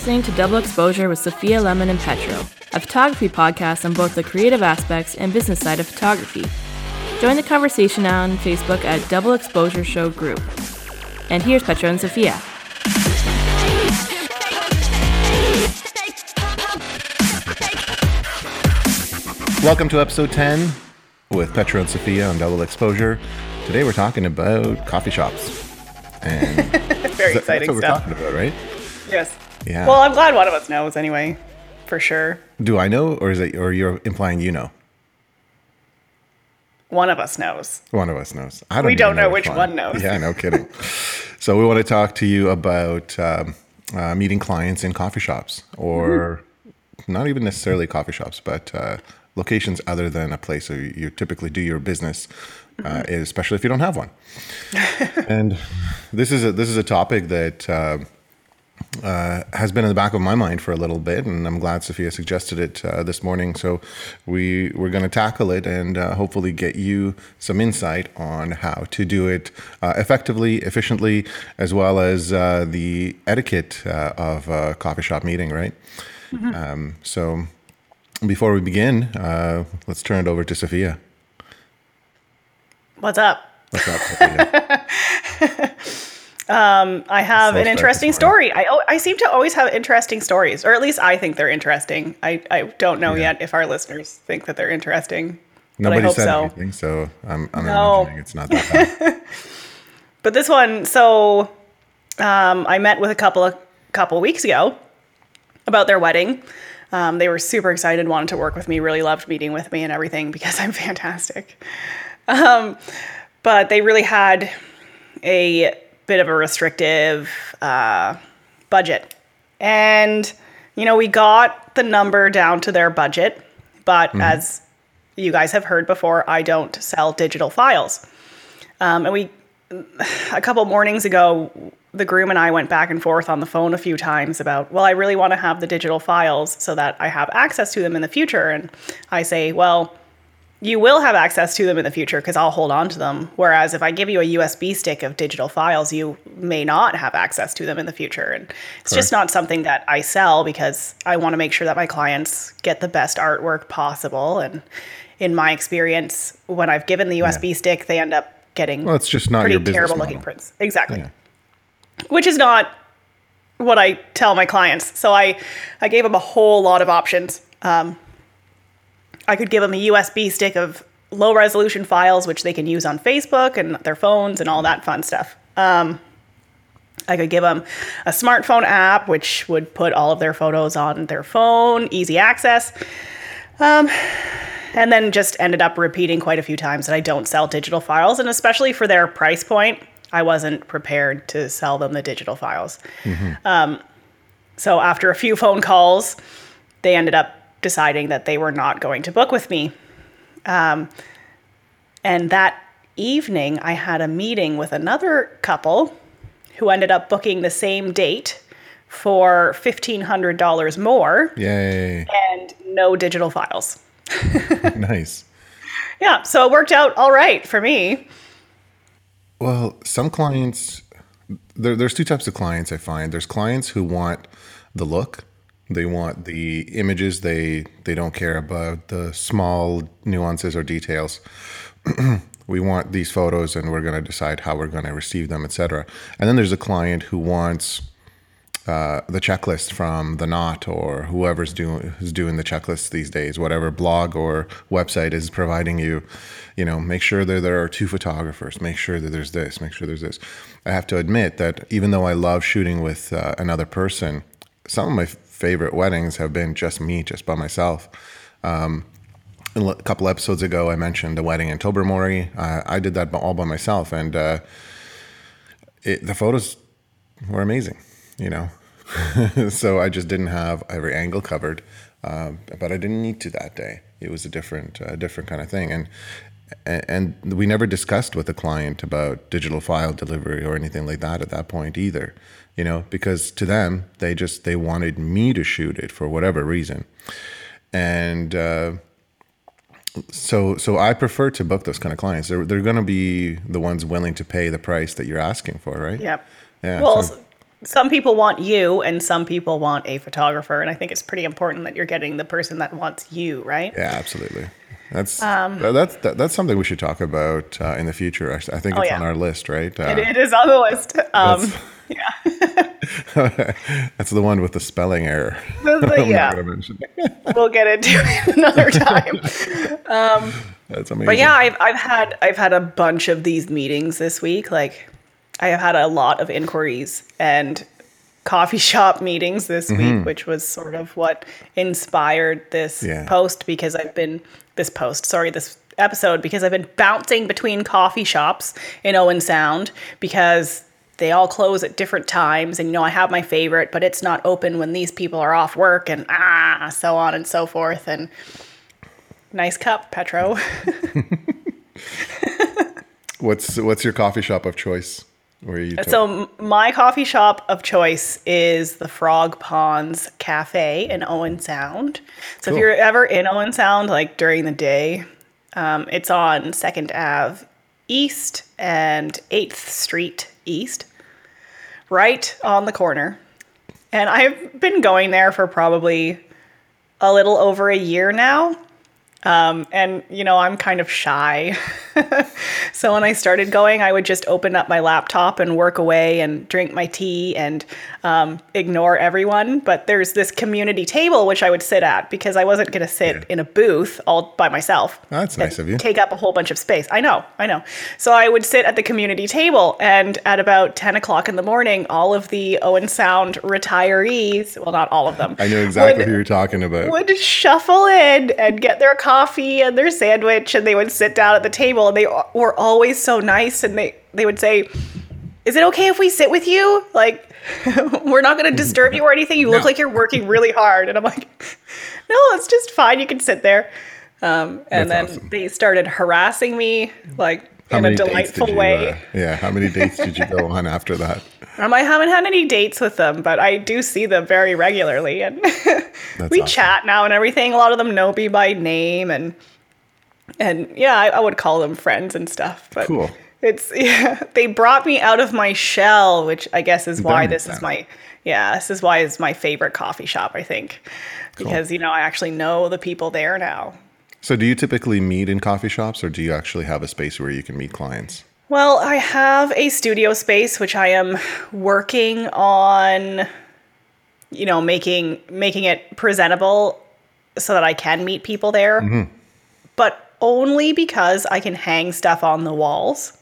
listening to Double Exposure with Sophia Lemon and Petro, a photography podcast on both the creative aspects and business side of photography. Join the conversation on Facebook at Double Exposure Show Group. And here's Petro and Sophia. Welcome to episode 10 with Petro and Sophia on Double Exposure. Today we're talking about coffee shops. And Very that- exciting that's what we're stuff. talking about, right? Yes. Yeah. Well, I'm glad one of us knows anyway, for sure. Do I know, or is it, or you're implying you know? One of us knows. One of us knows. I don't. We don't know which which one knows. Yeah, no kidding. so we want to talk to you about um, uh, meeting clients in coffee shops, or Mm-hmm. not even necessarily coffee shops, but uh, locations other than a place where you typically do your business, uh, Mm-hmm. especially if you don't have one. and this is a this is a topic that. Uh, has been in the back of my mind for a little bit, and I'm glad Sophia suggested it uh, this morning. So we we're going to tackle it and uh, hopefully get you some insight on how to do it uh, effectively, efficiently, as well as uh, the etiquette uh, of a coffee shop meeting. Right. Um, so before we begin, uh, let's turn it over to Sophia. What's up? What's up, Sophia? I have an interesting story. I, I seem to always have interesting stories, or at least I think they're interesting. I, I don't know yet if our listeners think that they're interesting. but I Nobody hope said so. anything, so I'm, I'm No. imagining it's not that bad. But this one, so um, I met with a couple of couple weeks ago about their wedding. Um, they were super excited, wanted to work with me, really loved meeting with me and everything because I'm fantastic. Um, but they really had a bit of a restrictive uh, budget. And, you know, we got the number down to their budget, but as you guys have heard before, I don't sell digital files. Um, and we a couple mornings ago, the groom and I went back and forth on the phone a few times about, well, I really want to have the digital files so that I have access to them in the future. And I say, well, you will have access to them in the future because I'll hold on to them. Whereas if I give you a USB stick of digital files, you may not have access to them in the future. And it's just not something that I sell because I want to make sure that my clients get the best artwork possible. And in my experience, when I've given the USB stick, they end up getting Well, it's just not pretty your terrible model. looking prints. Exactly. Yeah. Which is not what I tell my clients. So I, I gave them a whole lot of options. Um, I could give them a USB stick of low resolution files, which they can use on Facebook and their phones and all that fun stuff. Um, I could give them a smartphone app, which would put all of their photos on their phone, easy access. Um, and then just ended up repeating quite a few times that I don't sell digital files. And especially for their price point, I wasn't prepared to sell them the digital files. Um, so after a few phone calls, they ended up deciding that they were not going to book with me. Um, and that evening, I had a meeting with another couple who ended up booking the same date for $1,500 more Yay! and no digital files. nice. Yeah, so it worked out all right for me. Well, some clients, there, there's two types of clients I find. There's clients who want the look, they want the images. They they don't care about the small nuances or details. we want these photos, and we're going to decide how we're going to receive them, etc. And then there's a client who wants uh, the checklist from the Knot or whoever's doing who's doing the checklist these days, whatever blog or website is providing you, you know, make sure that there are two photographers, make sure that there's this, make sure there's this. I have to admit that even though I love shooting with uh, another person, some of my favorite weddings have been just me, just by myself. Um, a couple episodes ago, I mentioned the wedding in Tobermory. Uh, I did that all by myself, and uh, it, the photos were amazing. You know, so I just didn't have every angle covered, um, but I didn't need to that day. It was a different, uh, different kind of thing, and and we never discussed with the client about digital file delivery or anything like that at that point either. You know, because to them, they just they wanted me to shoot it for whatever reason, and. Uh, so so I prefer to book those kind of clients. They're they're going to be the ones willing to pay the price that you're asking for, right? Yep. Yeah. Well, so- some people want you and some people want a photographer and i think it's pretty important that you're getting the person that wants you right Yeah, absolutely. That's um, that's that, that's something we should talk about uh, in the future. I, I think Oh, it's yeah. on our list, right? Uh, it, it is on the list um yeah that's the one with the spelling error. The- yeah we'll get into it another time um, That's amazing. but yeah I've, I've had i've had a bunch of these meetings this week like i have had a lot of inquiries and coffee shop meetings this week mm-hmm. which was sort of what inspired this Yeah. post because i've been this post sorry this episode because i've been bouncing between coffee shops in owen sound because they all close at different times and you know i have my favorite but it's not open when these people are off work and ah so on and so forth and nice cup petro what's what's your coffee shop of choice? Where you So my coffee shop of choice is the Frog Ponds Cafe in Owen Sound. So Cool. if you're ever in Owen Sound, like during the day, um, it's on Second Ave East and Eighth Street East, right on the corner. And I've been going there for probably a little over a year now. Um, and you know, I'm kind of shy. so when I started going, I would just open up my laptop and work away and drink my tea and um, ignore everyone. But there's this community table which I would sit at because I wasn't going to sit Yeah. in a booth all by myself. That's nice of you. Take up a whole bunch of space. I know, I know. So I would sit at the community table, and at about 10 o'clock in the morning, all of the Owen Sound retirees, well, not all of them, I know exactly would- who you're talking about. would shuffle in and get their coffee and their sandwich and they would sit down at the table and they were always so nice and they they would say is it okay if we sit with you? Like we're not going to disturb you or anything. You look like you're working really hard. And i'm like no it's just fine. You can sit there. Um, and That's then awesome. they started harassing me like How in a delightful you? way Uh, yeah, how many dates did you go on after that? Um, I haven't had any dates with them, but I do see them very regularly, and we awesome. chat now and everything. A lot of them know me by name, and and yeah, I, I would call them friends and stuff. But Cool. it's yeah, they brought me out of my shell, which I guess is why this is my yeah, this is why it's my favorite coffee shop. I think because you know I actually know the people there now. So, do you typically meet in coffee shops, or do you actually have a space where you can meet clients? Well, I have a studio space which I am working on you know, making making it presentable so that I can meet people there. But only because I can hang stuff on the walls.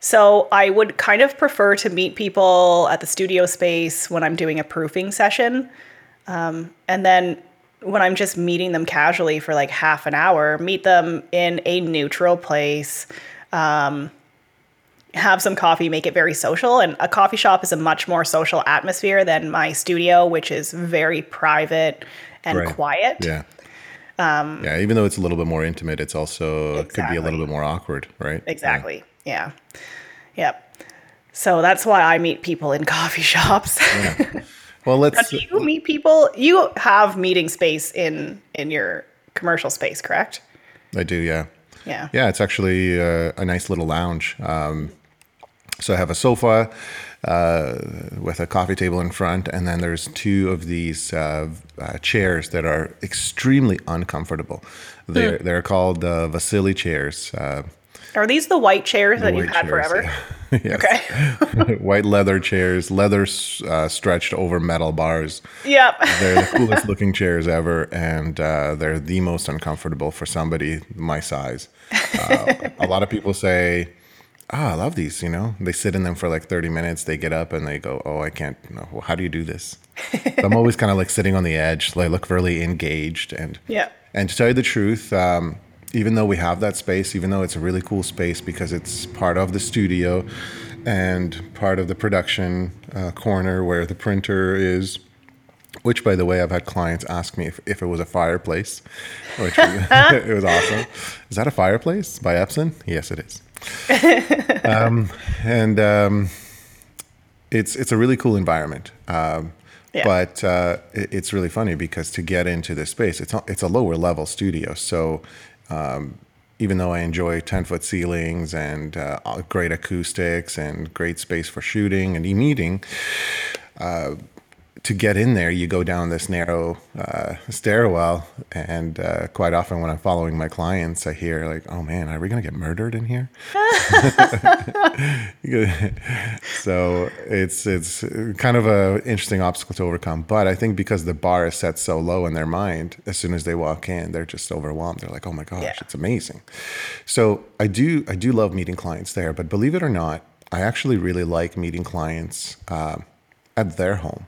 So I would kind of prefer to meet people at the studio space when I'm doing a proofing session. Um, and then when I'm just meeting them casually for like half an hour, meet them in a neutral place, um, have some coffee, make it very social. And a coffee shop is a much more social atmosphere than my studio, which is very private and Right. quiet. Yeah. yeah, even though it's a little bit more intimate, it's also it could be a little Um, bit more awkward, right? Exactly. Yeah. Yep. So that's why I meet people in coffee shops. Yeah. Well, let's. Do you meet people? You have meeting space in in your commercial space, correct? I do, yeah. Yeah. Yeah, it's actually uh, a nice little lounge. Um, so I have a sofa uh, with a coffee table in front, and then there's two of these uh, uh, chairs that are extremely uncomfortable. They're they're called uh, Wassily chairs. Are these the white chairs that you've had chairs, forever? yeah. Okay. white leather chairs, leather uh, stretched over metal bars. yep. They're the coolest looking chairs ever, and uh, they're the most uncomfortable for somebody my size. Uh, a lot of people say, "Ah, I love these." You know, they sit in them for like thirty minutes. They get up and they go, "Oh, I can't." No, how do you do this? So I'm always kind of like sitting on the edge. I look really engaged, and Yeah. and to tell you the truth, um, even though we have that space, even though it's a really cool space because it's part of the studio and part of the production uh, corner where the printer is, which, by the way, I've had clients ask me if, if it was a fireplace, which was, it was awesome. Is that a fireplace by Epson? Yes, it is. um, and um, it's it's a really cool environment. Um, Yeah. But uh, it, it's really funny because to get into this space, it's a, it's a lower level studio, so um, even though I enjoy 10 foot ceilings and uh, great acoustics and great space for shooting and e-meeting, uh, to get in there, you go down this narrow uh, stairwell, and uh, quite often when I'm following my clients, I hear like, "Oh man, are we gonna get murdered in here?" so it's it's kind of a interesting obstacle to overcome. But I think because the bar is set so low in their mind, as soon as they walk in, they're just overwhelmed. They're like, "Oh my gosh, Yeah. it's amazing!" So I do I do love meeting clients there, but believe it or not, I actually really like meeting clients uh, at their home.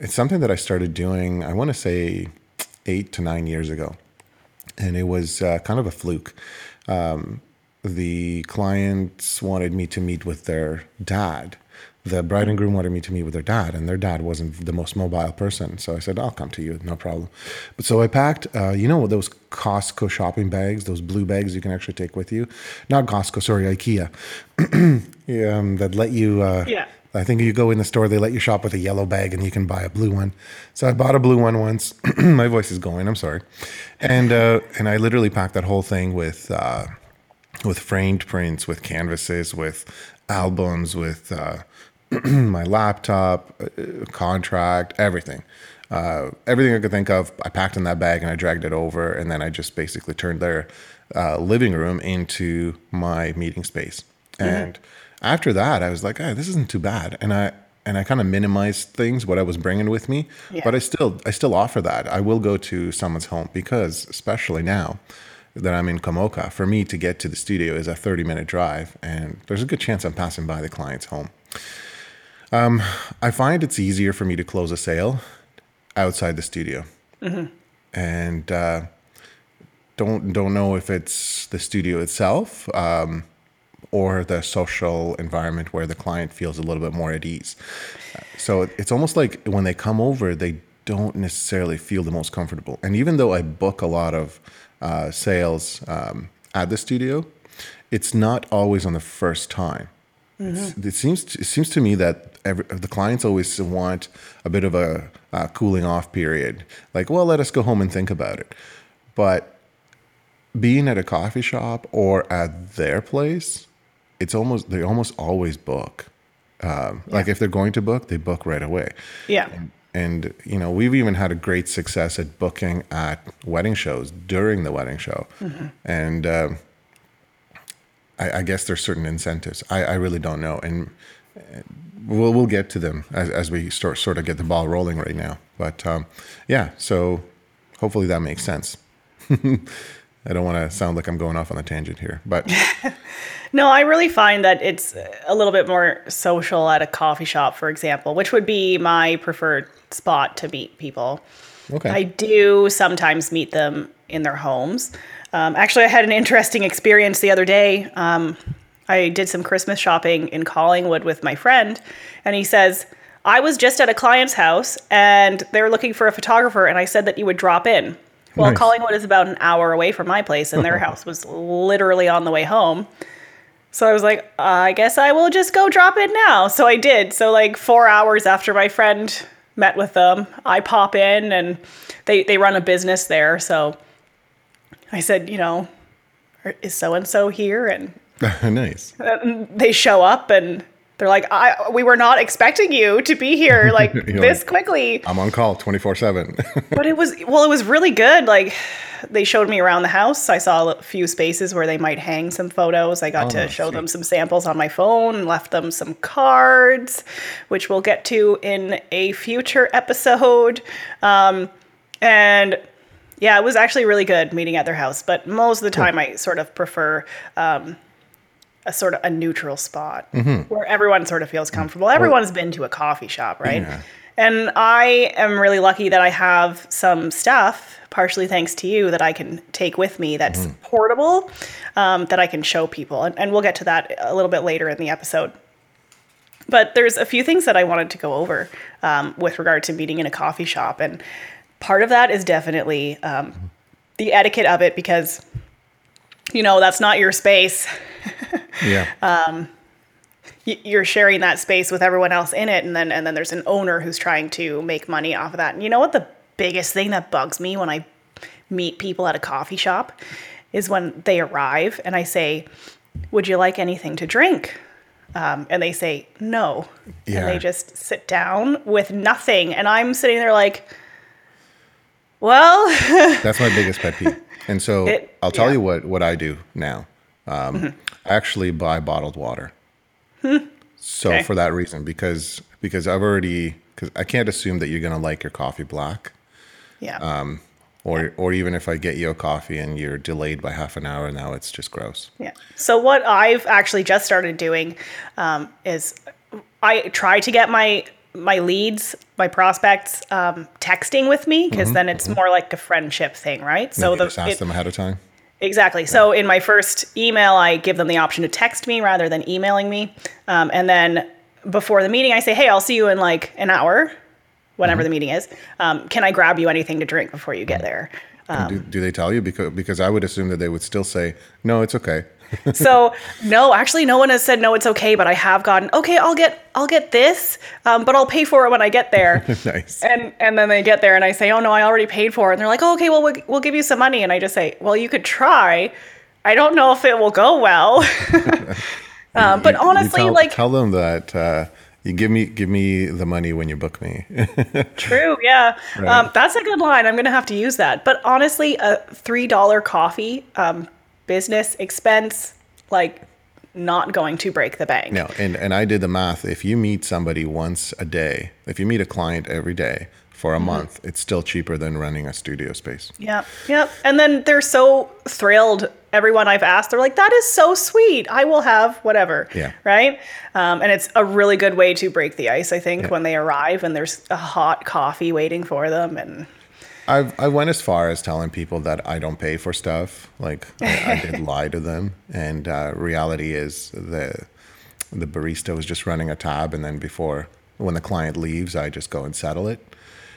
It's something that I started doing, I want to say eight to nine years ago. And it was uh, kind of a fluke. Um, the clients wanted me to meet with their dad. The bride and groom wanted me to meet with their dad, and their dad wasn't the most mobile person. So I said, I'll come to you, no problem. But so I packed, uh, you know, those Costco shopping bags, those blue bags you can actually take with you? Not Costco, sorry, IKEA. Yeah, um, that let you uh, Yeah. I think you go in the store, they let you shop with a yellow bag and you can buy a blue one. So I bought a blue one once. My voice is going, I'm sorry. And uh, and I literally packed that whole thing with uh, with framed prints, with canvases, with albums, with uh, my laptop, uh, contract, everything. Uh, everything I could think of, I packed in that bag and I dragged it over, and then I just basically turned their uh, living room into my meeting space. And after that, I was like, "Ah, this isn't too bad," and I and I kind of minimized things what I was bringing with me, Yeah. but I still I still offer that. I will go to someone's home because, especially now that I'm in Komoka, for me to get to the studio is a 30 minute drive, and there's a good chance I'm passing by the client's home. Um, I find it's easier for me to close a sale outside the studio, and uh, don't don't know if it's the studio itself um, or the social environment where the client feels a little bit more at ease. So it's almost like when they come over, they don't necessarily feel the most comfortable. And even though I book a lot of uh, sales um, at the studio, it's not always on the first time. It's, it seems to, it seems to me that every, the clients always want a bit of a uh, cooling off period. Like, well, let us go home and think about it. But being at a coffee shop or at their place, it's almost they almost always book. Um, Like if they're going to book, they book right away. Yeah. And you know, we've even had a great success at booking at wedding shows during the wedding show, and um I, I guess there's certain incentives. I, I really don't know, and uh, we'll we'll get to them as as we start sort of get the ball rolling right now. But um, yeah, so hopefully that makes sense. I don't want to sound like I'm going off on a tangent here, but No, I really find that it's a little bit more social at a coffee shop, for example, which would be my preferred spot to meet people. okay. I do sometimes meet them in their homes. Um, actually, I had an interesting experience the other day. Um, I did some Christmas shopping in Collingwood with my friend, and he says, I was just at a client's house and they were looking for a photographer, and I said that you would drop in. Well, Nice. Collingwood is about an hour away from my place, and their house was literally on the way home. So I was like, I guess I will just go drop in now. So I did. So like four hours after my friend met with them, I pop in and they, they run a business there. So I said, you know, is so and so here? And nice. they show up and they're like, I we were not expecting you to be here like this like- quickly. I'm on call 24 seven. But it was well, it was really good. Like they showed me around the house. I saw a few spaces where they might hang some photos. I got to show them some samples on my phone and left them some cards, which we'll get to in a future episode. Um, and yeah, it was actually really good meeting at their house. But most of the time, I sort of prefer um, a sort of a neutral spot where everyone sort of feels comfortable. Everyone's been to a coffee shop, right? Yeah. And I am really lucky that I have some stuff, partially thanks to you, that I can take with me that's portable, um, that I can show people. And, and we'll get to that a little bit later in the episode. But there's a few things that I wanted to go over um, with regard to meeting in a coffee shop. And part of that is definitely um, the etiquette of it because, you know, that's not your space. yeah. y- you're sharing that space with everyone else in it and then and then there's an owner who's trying to make money off of that and you know what the biggest thing that bugs me when i meet people at a coffee shop is when they arrive and I say, Would you like anything to drink? Um, and they say, No. Yeah. And they just sit down with nothing. And I'm sitting there like, Well, That's my biggest pet peeve. And so It- I'll tell yeah. you what, what I do now. Um, I actually buy bottled water. so Okay. for that reason, because because I've already because I can't assume that you're gonna like your coffee black, yeah. Um, or or even if I get you a coffee and you're delayed by half an hour, now it's just gross. Yeah. So what I've actually just started doing um, is I try to get my my leads, my prospects, um, texting with me because then it's more like a friendship thing, right? So So the just ask it- them ahead of time. exactly. So in my first email, I give them the option to text me rather than emailing me, um, and then before the meeting, I say, "Hey, I'll see you in like an hour." Whenever the meeting is, um, can I grab you anything to drink before you get there? And do, do they tell you because because I would assume that they would still say no, it's okay. so no actually no one has said no it's okay but i have gotten okay i'll get i'll get this um, but i'll pay for it when i get there nice. and and then they get there and i say oh no i already paid for it and they're like oh, okay well, well we'll give you some money and i just say well you could try i don't know if it will go well um, but You- you honestly tell, like tell them that uh, you give me give me the money when you book me. True, yeah. Right. Um, that's a good line. I'm going to have to use that. But honestly, a $3 coffee um, business expense, like, not going to break the bank. No, and and I did the math. If you meet somebody once a day, if you meet a client every day for a Mm-hmm. month, it's still cheaper than running a studio space. Yep, yep. And then they're so thrilled. Everyone I've asked, they're like, "That is so sweet. I will have whatever." Yeah. Right. Um, and it's a really good way to break the ice. I think when they arrive and there's a hot coffee waiting for them, and I've I went as far as telling people that I don't pay for stuff. Like I, I did lie to them, and uh, reality is the the barista was just running a tab, and then before when the client leaves, I just go and settle it.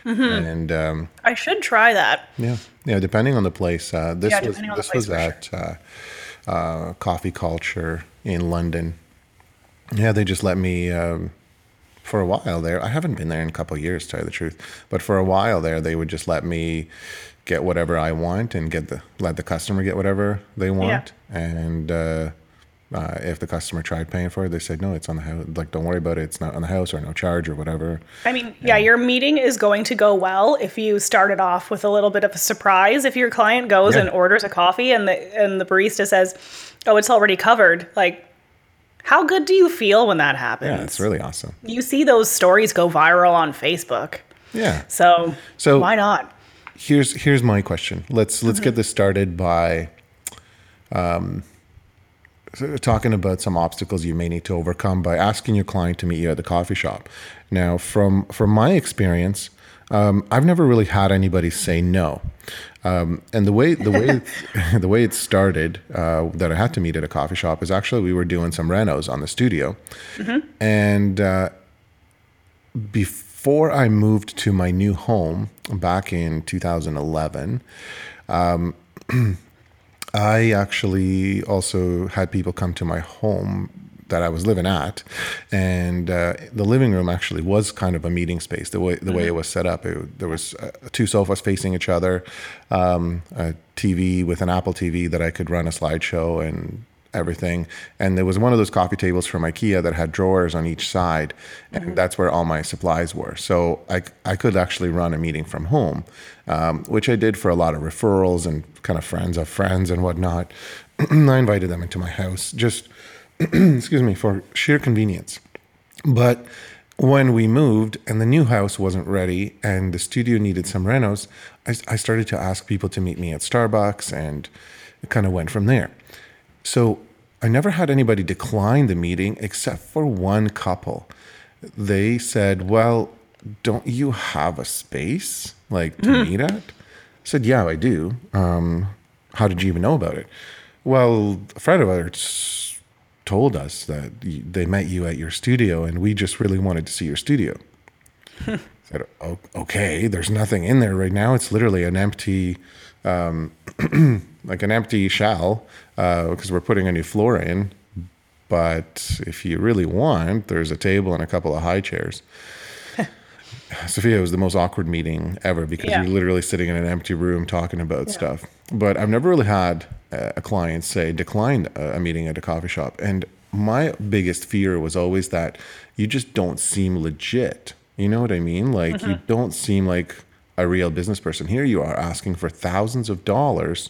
Mm-hmm. And um, I should try that. Yeah, yeah. Depending on the place, uh, this Yeah, was depending on the this was at uh, uh, Coffee Culture in London. Yeah, they just let me um, for a while there. I haven't been there in a couple of years, to tell you the truth. But for a while there, they would just let me get whatever I want and get the let the customer get whatever they want. And uh, uh, if the customer tried paying for it, they said no, it's on the house. Like, don't worry about it. It's not on the house or no charge or whatever. I mean, yeah, your meeting is going to go well if you started off with a little bit of a surprise. If your client goes Yeah. and orders a coffee and the and the barista says, "Oh, it's already covered," like, how good do you feel when that happens? Yeah, it's really awesome. you see those stories go viral on Facebook. Yeah. So, So- why not? here's here's my question. Let's let's get this started by um, talking about some obstacles you may need to overcome by asking your client to meet you at the coffee shop. Now, from from my experience, um, I've never really had anybody say no. Um, and the way the way the way it started uh, that I had to meet at a coffee shop is actually we were doing some renos on the studio, and uh, before I moved to my new home back in 2011, um, I actually also had people come to my home that I was living at, and uh, the living room actually was kind of a meeting space. The way the way it was set up, it, there was uh, two sofas facing each other, um, a TV with an Apple TV that I could run a slideshow and everything. And there was one of those coffee tables from IKEA that had drawers on each side, and that's where all my supplies were. So I, I could actually run a meeting from home, um, which I did for a lot of referrals and kind of friends of friends and whatnot. I invited them into my house just, excuse me, for sheer convenience. But when we moved and the new house wasn't ready and the studio needed some renos, I, I started to ask people to meet me at Starbucks and it kind of went from there. So I never had anybody decline the meeting except for one couple. They said, Well, don't you have a space like to meet at? I said, Yeah, I do. Um, how did you even know about it? Well, a friend of ours told us that they met you at your studio and we just really wanted to see your studio. said, "O- okay, there's nothing in there right now. It's literally an empty, um, like an empty shell, because we're putting a new floor in. But if you really want, there's a table and a couple of high chairs. Sophia, it was the most awkward meeting ever because Yeah. you're literally sitting in an empty room talking about stuff. But I've never really had a client say decline a meeting at a coffee shop, and my biggest fear was always that you just don't seem legit. You know what I mean? Like mm-hmm. you don't seem like a real business person. Here you are asking for thousands of dollars,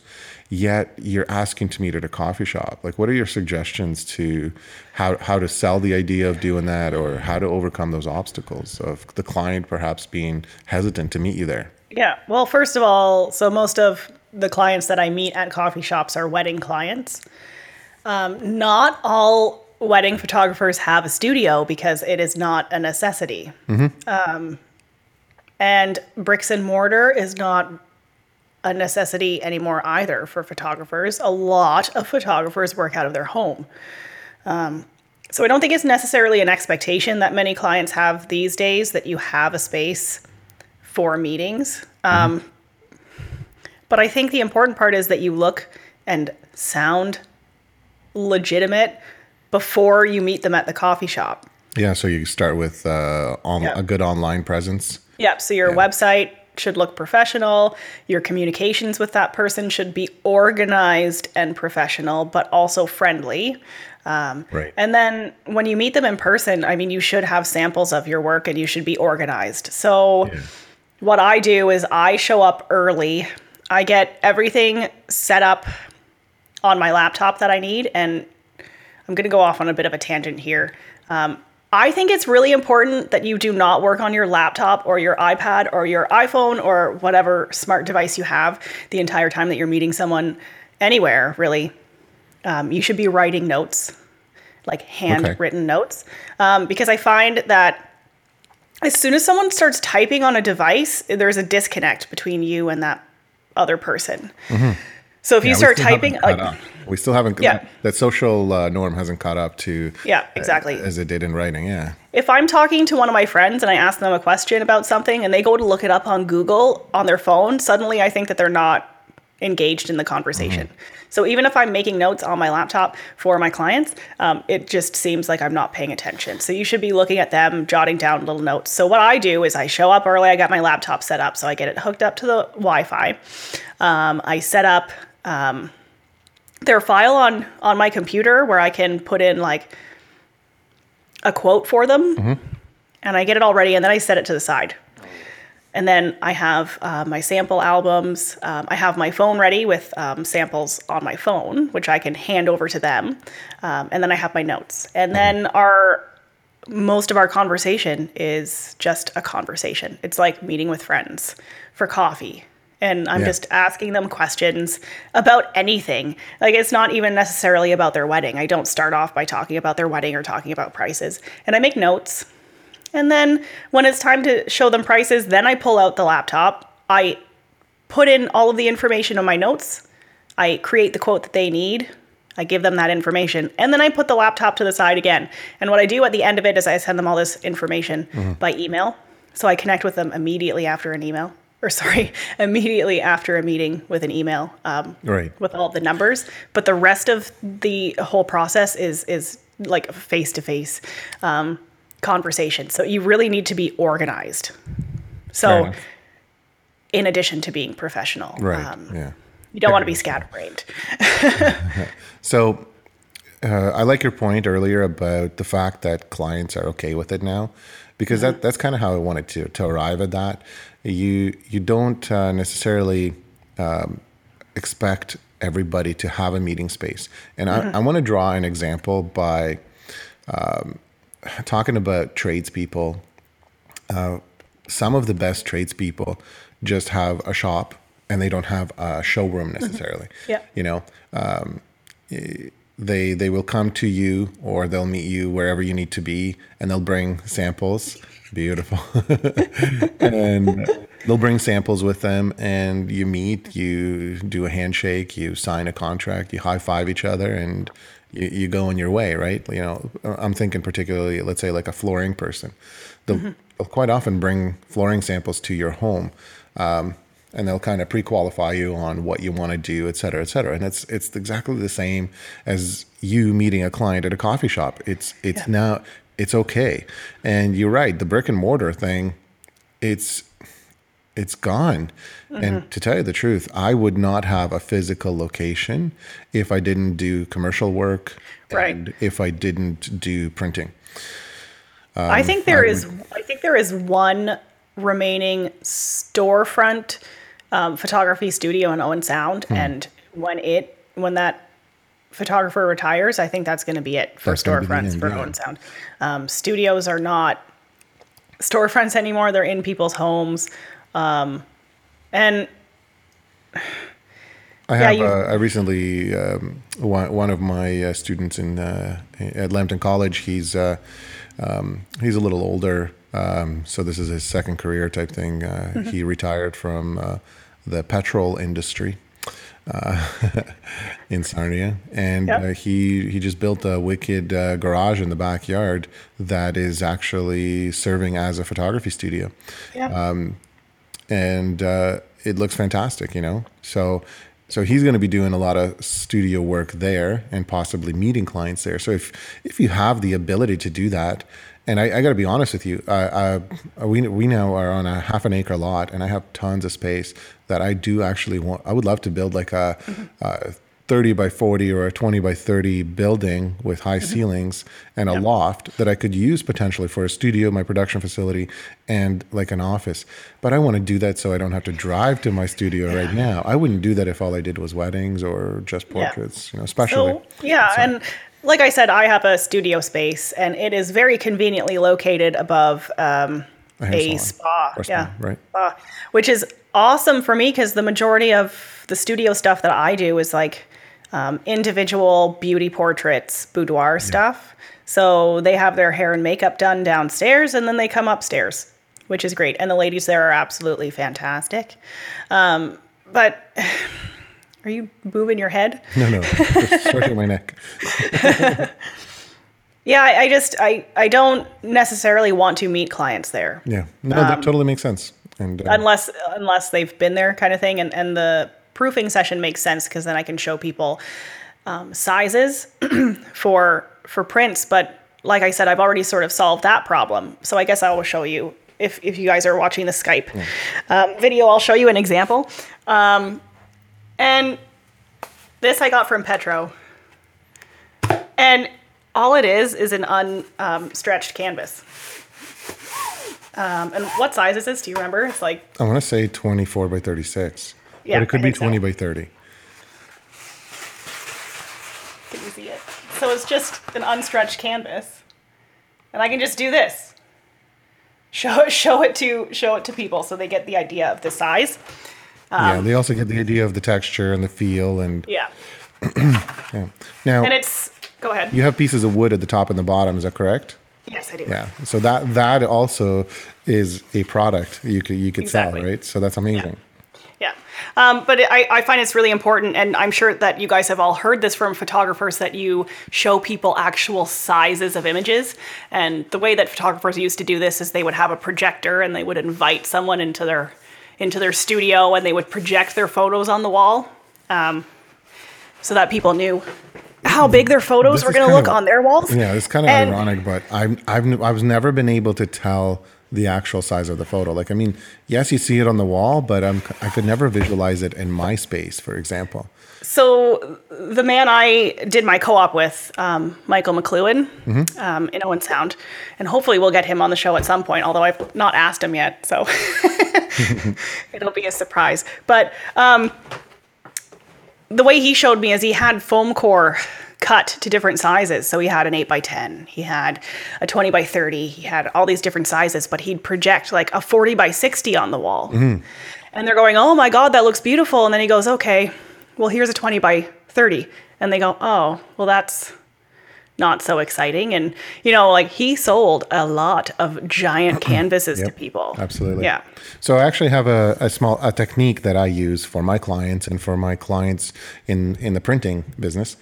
yet you're asking to meet at a coffee shop. Like, what are your suggestions to how, how to sell the idea of doing that or how to overcome those obstacles of the client perhaps being hesitant to meet you there? Yeah. Well, first of all, so most of the clients that I meet at coffee shops are wedding clients. Um, not all wedding photographers have a studio because it is not a necessity. Mm-hmm. Um, and bricks and mortar is not a necessity anymore either for photographers. A lot of photographers work out of their home. Um, so I don't think it's necessarily an expectation that many clients have these days that you have a space for meetings. Um, mm-hmm. But I think the important part is that you look and sound legitimate before you meet them at the coffee shop. Yeah, so you start with uh, on, a good online presence. Yep. So your yeah. website should look professional. Your communications with that person should be organized and professional, but also friendly. Um, right. And then when you meet them in person, I mean, you should have samples of your work and you should be organized. So, yeah. what I do is I show up early. I get everything set up on my laptop that I need, and I'm going to go off on a bit of a tangent here. Um, I think it's really important that you do not work on your laptop or your iPad or your iPhone or whatever smart device you have the entire time that you're meeting someone anywhere, really. Um, you should be writing notes, like handwritten okay. notes, um, because I find that as soon as someone starts typing on a device, there's a disconnect between you and that other person. Mm-hmm. So if yeah, you start typing, like, we still haven't. Yeah. That, social uh, norm hasn't caught up to. Yeah, exactly. Uh, as it did in writing. Yeah. If I'm talking to one of my friends and I ask them a question about something and they go to look it up on Google on their phone, suddenly I think that they're not engaged in the conversation. Mm-hmm. So even if I'm making notes on my laptop for my clients, um, it just seems like I'm not paying attention. So you should be looking at them, jotting down little notes. So what I do is I show up early. I got my laptop set up, so I get it hooked up to the Wi-Fi. Um, I set up um, their file on on my computer where I can put in like a quote for them, mm-hmm. and I get it all ready, and then I set it to the side. And then I have uh, my sample albums. Um, I have my phone ready with um, samples on my phone, which I can hand over to them. Um, and then I have my notes. And then our most of our conversation is just a conversation. It's like meeting with friends for coffee and I'm yeah. just asking them questions about anything. Like it's not even necessarily about their wedding. I don't start off by talking about their wedding or talking about prices. And I make notes. And then when it's time to show them prices, then I pull out the laptop. I put in all of the information on my notes. I create the quote that they need. I give them that information. And then I put the laptop to the side again. And what I do at the end of it is I send them all this information mm-hmm. by email. So I connect with them immediately after an email or sorry, immediately after a meeting with an email um, right. with all the numbers. But the rest of the whole process is is like face to face conversation. So you really need to be organized. So, in addition to being professional, right? Um, yeah. You don't want to be scatterbrained. so, uh, I like your point earlier about the fact that clients are okay with it now, because mm-hmm. that that's kind of how I wanted to to arrive at that you you don't uh, necessarily um, expect everybody to have a meeting space. And mm-hmm. I, I want to draw an example by um, talking about tradespeople. Uh, some of the best tradespeople just have a shop and they don't have a showroom mm-hmm. necessarily. Mm-hmm. Yeah. You know, um, they they will come to you or they'll meet you wherever you need to be and they'll bring samples Beautiful. and they'll bring samples with them, and you meet, you do a handshake, you sign a contract, you high five each other, and you, you go on your way, right? You know, I'm thinking particularly, let's say, like a flooring person. They'll, mm-hmm. they'll quite often bring flooring samples to your home. Um, and they'll kind of pre-qualify you on what you want to do, et cetera, et cetera. And it's it's exactly the same as you meeting a client at a coffee shop. It's it's yeah. now it's okay. And you're right, the brick and mortar thing, it's it's gone. Mm-hmm. And to tell you the truth, I would not have a physical location if I didn't do commercial work Right. and if I didn't do printing. I Um, think there is. I think there is one remaining storefront um, photography studio in Owen Sound, Hmm. and when it when that photographer retires, I think that's going to be it for That's gonna be the storefronts for yeah. Owen Sound. Um, studios are not storefronts anymore; they're in people's homes, um, and I Yeah, have. you- uh, I recently um, one one of my uh, students in uh, at Lambton College. He's uh, um, he's a little older, um, so this is his second career type thing. Uh, Mm-hmm. He retired from uh, the petrol industry uh, in Sarnia, and Yep. uh, he he just built a wicked uh, garage in the backyard that is actually serving as a photography studio yeah, and uh, it looks fantastic, you know. So, so he's going to be doing a lot of studio work there and possibly meeting clients there. So if if you have the ability to do that, and I, I got to be honest with you, uh, uh, we we now are on a half an acre lot, and I have tons of space that I do actually want. I would love to build like a. a 30 by 40 or a 20 by 30 building with high ceilings and a loft that I could use potentially for a studio, my production facility, and like an office. But I want to do that so I don't have to drive to my studio right now. I wouldn't do that if all I did was weddings or just Yeah. portraits, you know, especially. So yeah, and like I said, I have a studio space, and it is very conveniently located above um, A a spa. Spa, yeah, right. spa, which is awesome for me because the majority of the studio stuff that I do is like um, individual beauty portraits, boudoir stuff. So they have their hair and makeup done downstairs, and then they come upstairs, which is great. And the ladies there are absolutely fantastic. Um, but are you moving your head? No, no, just stretching my neck. Yeah, I, I just I I don't necessarily want to meet clients there Yeah, no, Um, that totally makes sense. And uh, unless unless they've been there kind of thing. And and the proofing session makes sense because then I can show people um, sizes for for prints. But like I said I've already sort of solved that problem. So I guess I will show you if if you guys are watching the Skype um, video I'll show you an example. Um, and this I got from Petro. And all it is is an unstretched um, canvas um, and what size is this do you remember it's like I want to say 24 by 36, Yeah, but it could be think so. 20 by 30. Can you see it? So it's just an unstretched canvas, and I can just do this. Show show it to show it to people so they get the idea of the size. yeah, they also get the idea of the texture and the feel, and Yeah, yeah. Now and it's go ahead. you have pieces of wood at the top and the bottom. Is that correct? Yes, I do. Yeah. So that that also is a product you could you could Exactly. sell, right? So that's amazing. Yeah. Um, but I, I find it's really important, and I'm sure that you guys have all heard this from photographers that you show people actual sizes of images. And the way that photographers used to do this is they would have a projector and they would invite someone into their into their studio and they would project their photos on the wall, um, so that people knew how big their photos were going to look of- on their walls. Yeah, it's kind of And- ironic, but I've I've I've never been able to tell the actual size of the photo. Like, I mean, yes, you see it on the wall, but I'm I could never visualize it in my space, for example. So the man I did my co-op with, um, Michael McLuhan, um, in Owen Sound, and hopefully we'll get him on the show at some point. Although I've not asked him yet, so it'll be a surprise. But um, the way he showed me is he had foam core cut to different sizes. So he had an 8 by 10 he had a 20 by 30 he had all these different sizes, but he'd project like a 40 by 60 on the wall. Mm-hmm. And they're going, oh my God, that looks beautiful. And then he goes, okay, well, here's a 20 by 30. And they go, oh, well, that's not so exciting. And, you know, like he sold a lot of giant canvases to people. Absolutely. Yeah. So I actually have a, a small a technique that I use for my clients and for my clients in in the printing business.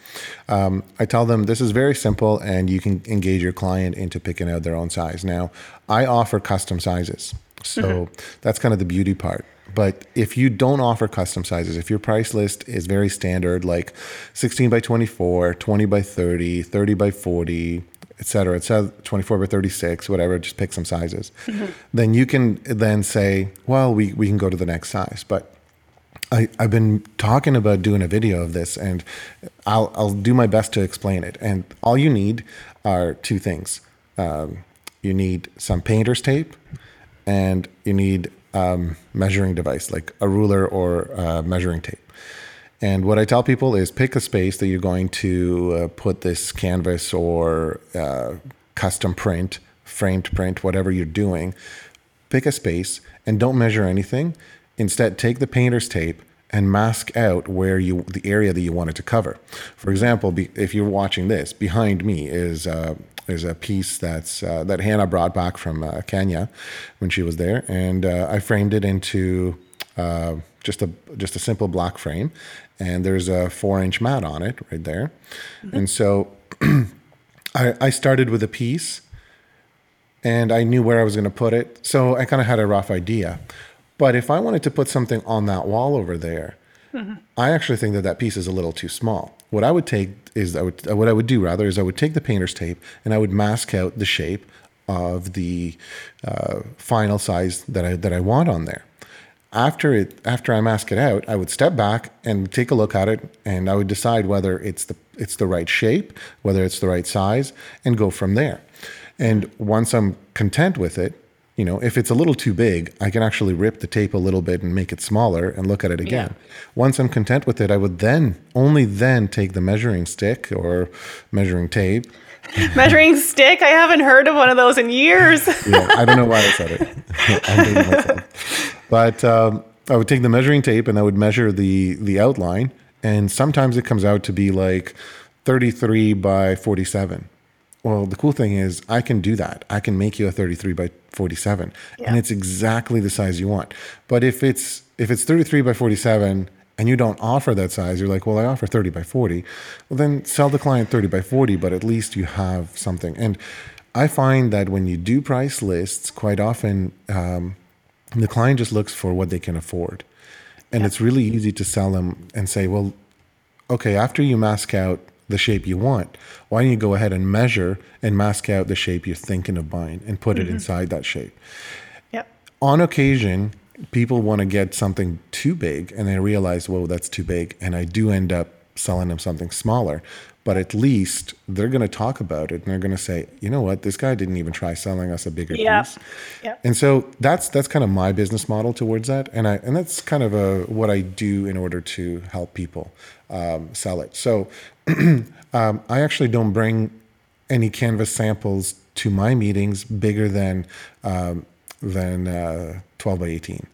Um, I tell them this is very simple, and you can engage your client into picking out their own size. Now, I offer custom sizes, so that's kind of the beauty part. But if you don't offer custom sizes, if your price list is very standard, like 16 by 24, 20 by 30, 30 by 40, et cetera, et cetera, 24 by 36, whatever, just pick some sizes. Then you can then say, well, we, we can go to the next size. But I, I've been talking about doing a video of this and I'll, I'll do my best to explain it. And all you need are two things. Um, you need some painter's tape and you need um, measuring device like a ruler or measuring tape. And what I tell people is pick a space that you're going to uh, put this canvas or uh, custom print, framed print, whatever you're doing. Pick a space and don't measure anything. Instead, take the painter's tape and mask out where you the area that you want it to cover. For example, be, if you're watching this, behind me is uh, is a piece that's uh, that Hannah brought back from uh, Kenya when she was there, and uh, I framed it into uh, just a just a simple black frame, and there's a four inch mat on it right there, and so I, I started with a piece, and I knew where I was going to put it, so I kind of had a rough idea. But if I wanted to put something on that wall over there, I actually think that that piece is a little too small. What I would take is I would what I would do rather is I would take the painter's tape and I would mask out the shape of the uh, final size that I that I want on there. After it after I mask it out, I would step back and take a look at it, and I would decide whether it's the it's the right shape, whether it's the right size, and go from there. And once I'm content with it, you know, if it's a little too big, I can actually rip the tape a little bit and make it smaller and look at it again. Once I'm content with it, I would then only then take the measuring stick or measuring tape. Measuring stick. I haven't heard of one of those in years. Yeah, I don't know why I said it. But um, I would take the measuring tape and I would measure the the outline, and sometimes it comes out to be like 33 by 47. Well, the cool thing is I can do that. I can make you a 33 by 47 Yeah. and it's exactly the size you want. But if it's if it's 33 by 47 and you don't offer that size, you're like, "Well, I offer 30 by 40." Well, then sell the client 30 by 40, but at least you have something. And I find that when you do price lists, quite often um, the client just looks for what they can afford. And it's really easy to sell them and say, "Well, okay, after you mask out the shape you want, why don't you go ahead and measure and mask out the shape you're thinking of buying and put it mm-hmm. inside that shape? yep. On occasion, people want to get something too big and they realize, whoa, that's too big. And I do end up selling them something smaller. But at least they're going to talk about it and they're going to say, you know what, this guy didn't even try selling us a bigger Yeah. piece. Yep. And so that's that's kind of my business model towards that, and I and that's kind of a what I do in order to help people um, sell it. So um, I actually don't bring any canvas samples to my meetings bigger than um, than uh, 12 by 18.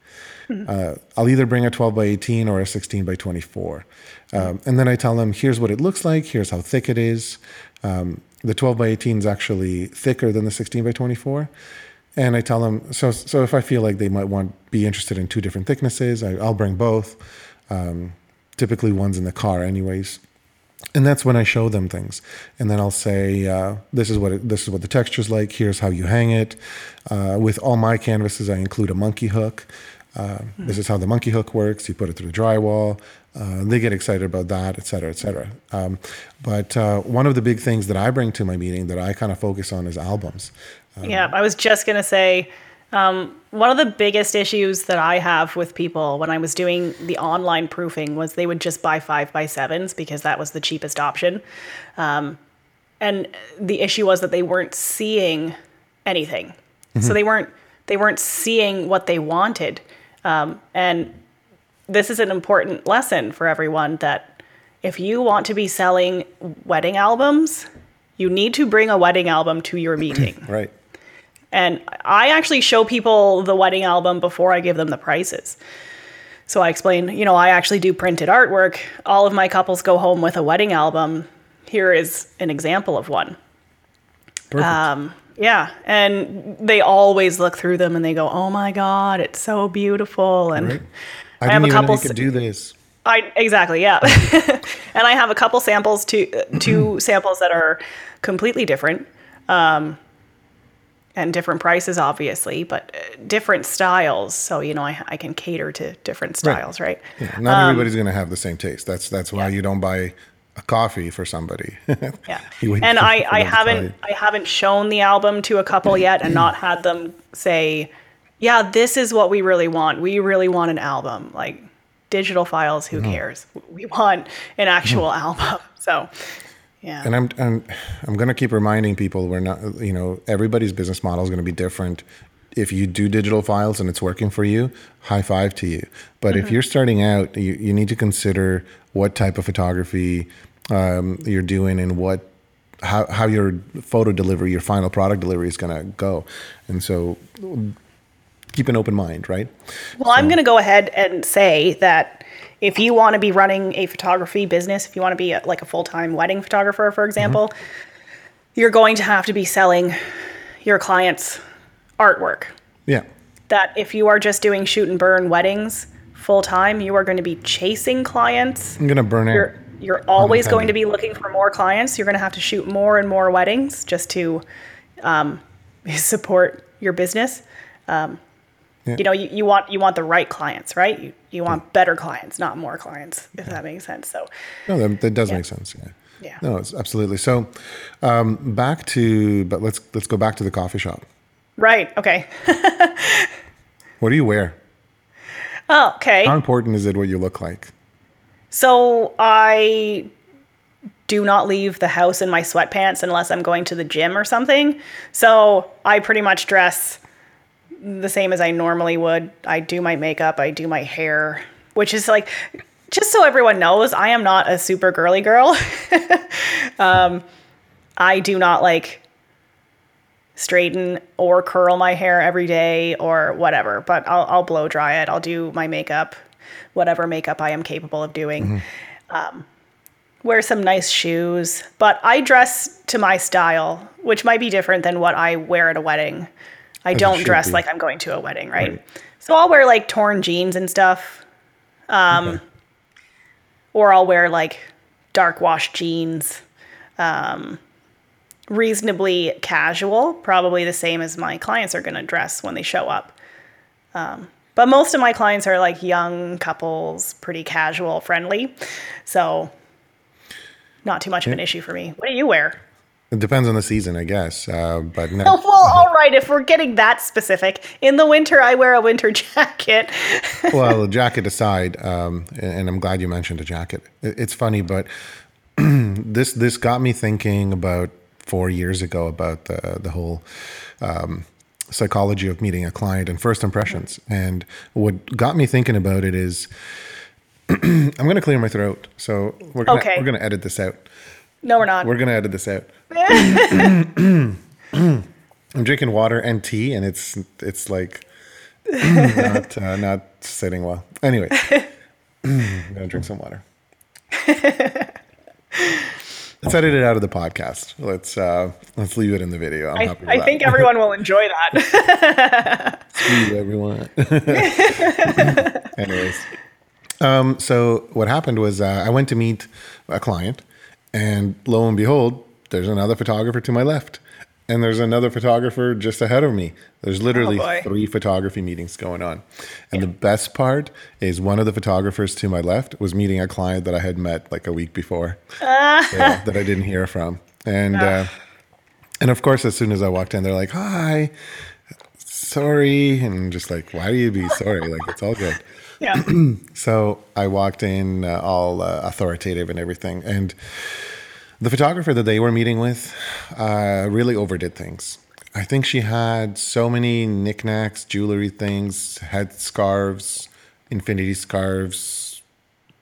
Uh, I'll either bring a 12 by 18 or a 16 by 24. Um, and then I tell them, here's what it looks like, here's how thick it is. Um, the 12 by 18 is actually thicker than the 16 by 24. And I tell them, so, so if I feel like they might want be interested in two different thicknesses, I, I'll bring both. Um, typically, one's in the car, anyways and that's when I show them things, and then I'll say, uh, "This is what it, this is what the texture's like. Here's how you hang it." Uh, with all my canvases, I include a monkey hook. Uh, This is how the monkey hook works. You put it through the drywall. Uh, they get excited about that, et cetera, et cetera. Um, but uh, one of the big things that I bring to my meeting that I kind of focus on is albums. Yeah, I was just going to say um, one of the biggest issues that I have with people when I was doing the online proofing was they would just buy five by sevens because that was the cheapest option. Um, and the issue was that they weren't seeing anything. So they weren't they weren't seeing what they wanted. Um, and this is an important lesson for everyone that if you want to be selling wedding albums, you need to bring a wedding album to your meeting. Right. And I actually show people the wedding album before I give them the prices. So I explain, you know, I actually do printed artwork. All of my couples go home with a wedding album. Here is an example of one. Perfect. Yeah. And they always look through them and they go, oh my God, it's so beautiful. And right. I I, have a even know couple you could do this. I exactly, yeah. and I have a couple samples, two two samples that are completely different, um, and different prices, obviously, but uh, different styles. So you know, I, I can cater to different styles, right? Yeah, not everybody's going to have the same taste. That's that's why you don't buy a coffee for somebody. Yeah. And I, I them to tell haven't. I haven't shown the album to a couple yet and not had them say, Yeah, this is what we really want. We really want an album. Like digital files, Mm-hmm. who cares? We want an actual album. So yeah. And I'm I'm I'm gonna keep reminding people we're not you know everybody's business model is going to be different. If you do digital files and it's working for you, high five to you. But if you're starting out, you, you need to consider what type of photography um, you're doing and what how how your photo delivery, your final product delivery is going to go. And so keep an open mind, right? Well, I'm going to go ahead and say that if you want to be running a photography business, if you want to be a, like a full time wedding photographer, for example, you're going to have to be selling your clients artwork. Yeah. That if you are just doing shoot and burn weddings full time, you are going to be chasing clients. I'm going to burn out. You're always going to be looking for more clients. You're going to have to shoot more and more weddings just to um, support your business. Um, Yeah. You know, you, you want you want the right clients, right? You you want better clients, not more clients, if that makes sense. So, No, that, that does Yeah. make sense. Yeah. Yeah. No, it's absolutely. So, um, back to, but let's let's go back to the coffee shop. right, okay, What do you wear? oh, okay. How important is it what you look like? So I do not leave the house in my sweatpants unless I'm going to the gym or something. So I pretty much dress the same as I normally would. I do my makeup, I do my hair, which is like just so everyone knows, I am not a super girly girl. um, I do not like straighten or curl my hair every day or whatever, but I'll, I'll blow dry it. I'll do my makeup, whatever makeup I am capable of doing. Um, wear some nice shoes, but I dress to my style, which might be different than what I wear at a wedding. I it don't dress be. like I'm going to a wedding, right? Right. So I'll wear like torn jeans and stuff, Okay. or I'll wear like dark wash jeans. Um, reasonably casual, probably the same as my clients are going to dress when they show up. Um, but most of my clients are like young couples, pretty casual, friendly. So not too much of an issue for me. What do you wear? It depends on the season, I guess. Uh, but no, well, all right, if we're getting that specific. In the winter, I wear a winter jacket. well, jacket aside, um, and I'm glad you mentioned a jacket. It's funny, but this this got me thinking about four years ago about the the whole um, psychology of meeting a client and first impressions. And what got me thinking about it is, I'm going to clear my throat, so we're gonna, Okay. we're going to edit this out. No, we're not. We're going to edit this out. I'm drinking water and tea, and it's it's like not uh, not sitting well. Anyway, I'm gonna drink some water. Let's edit it out of the podcast. Let's uh, let's leave it in the video. I'm I, I think everyone will enjoy that. You, everyone. Anyways, um, so what happened was uh, I went to meet a client, and lo and behold, there's another photographer to my left, and there's another photographer just ahead of me. There's literally Oh, three photography meetings going on, and the best part is one of the photographers to my left was meeting a client that I had met like a week before, yeah, that I didn't hear from, and. Uh, and of course, as soon as I walked in, they're like, "Hi, sorry," and I'm just like, "Why do you be sorry? Like it's all good." yeah. So I walked in uh, all uh, authoritative and everything, and the photographer that they were meeting with uh, really overdid things. I think she had so many knickknacks, jewelry things, head scarves, infinity scarves,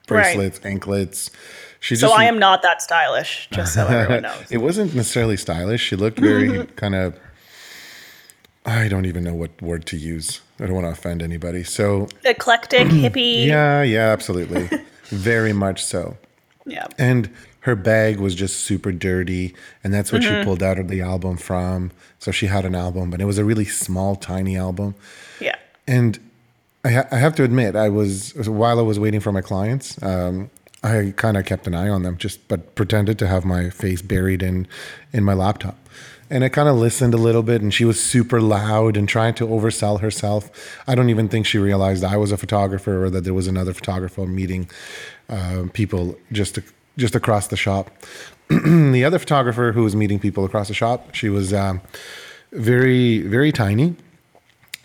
Right. bracelets, anklets. She So just I am not that stylish, just so everyone knows. it wasn't necessarily stylish. She looked very kind of. I don't even know what word to use. I don't want to offend anybody. So Eclectic, hippie. yeah, yeah, absolutely, very much so. Yeah. And her bag was just super dirty, and that's what Mm-hmm. she pulled out of the album from. So she had an album, but it was a really small, tiny album. Yeah. And I, ha- I have to admit, I was while I was waiting for my clients, um, I kind of kept an eye on them, just but pretended to have my face buried in in my laptop. And I kind of listened a little bit, and she was super loud and trying to oversell herself. I don't even think she realized I was a photographer or that there was another photographer meeting uh, people just to just across the shop. the other photographer who was meeting people across the shop, she was um, very, very tiny,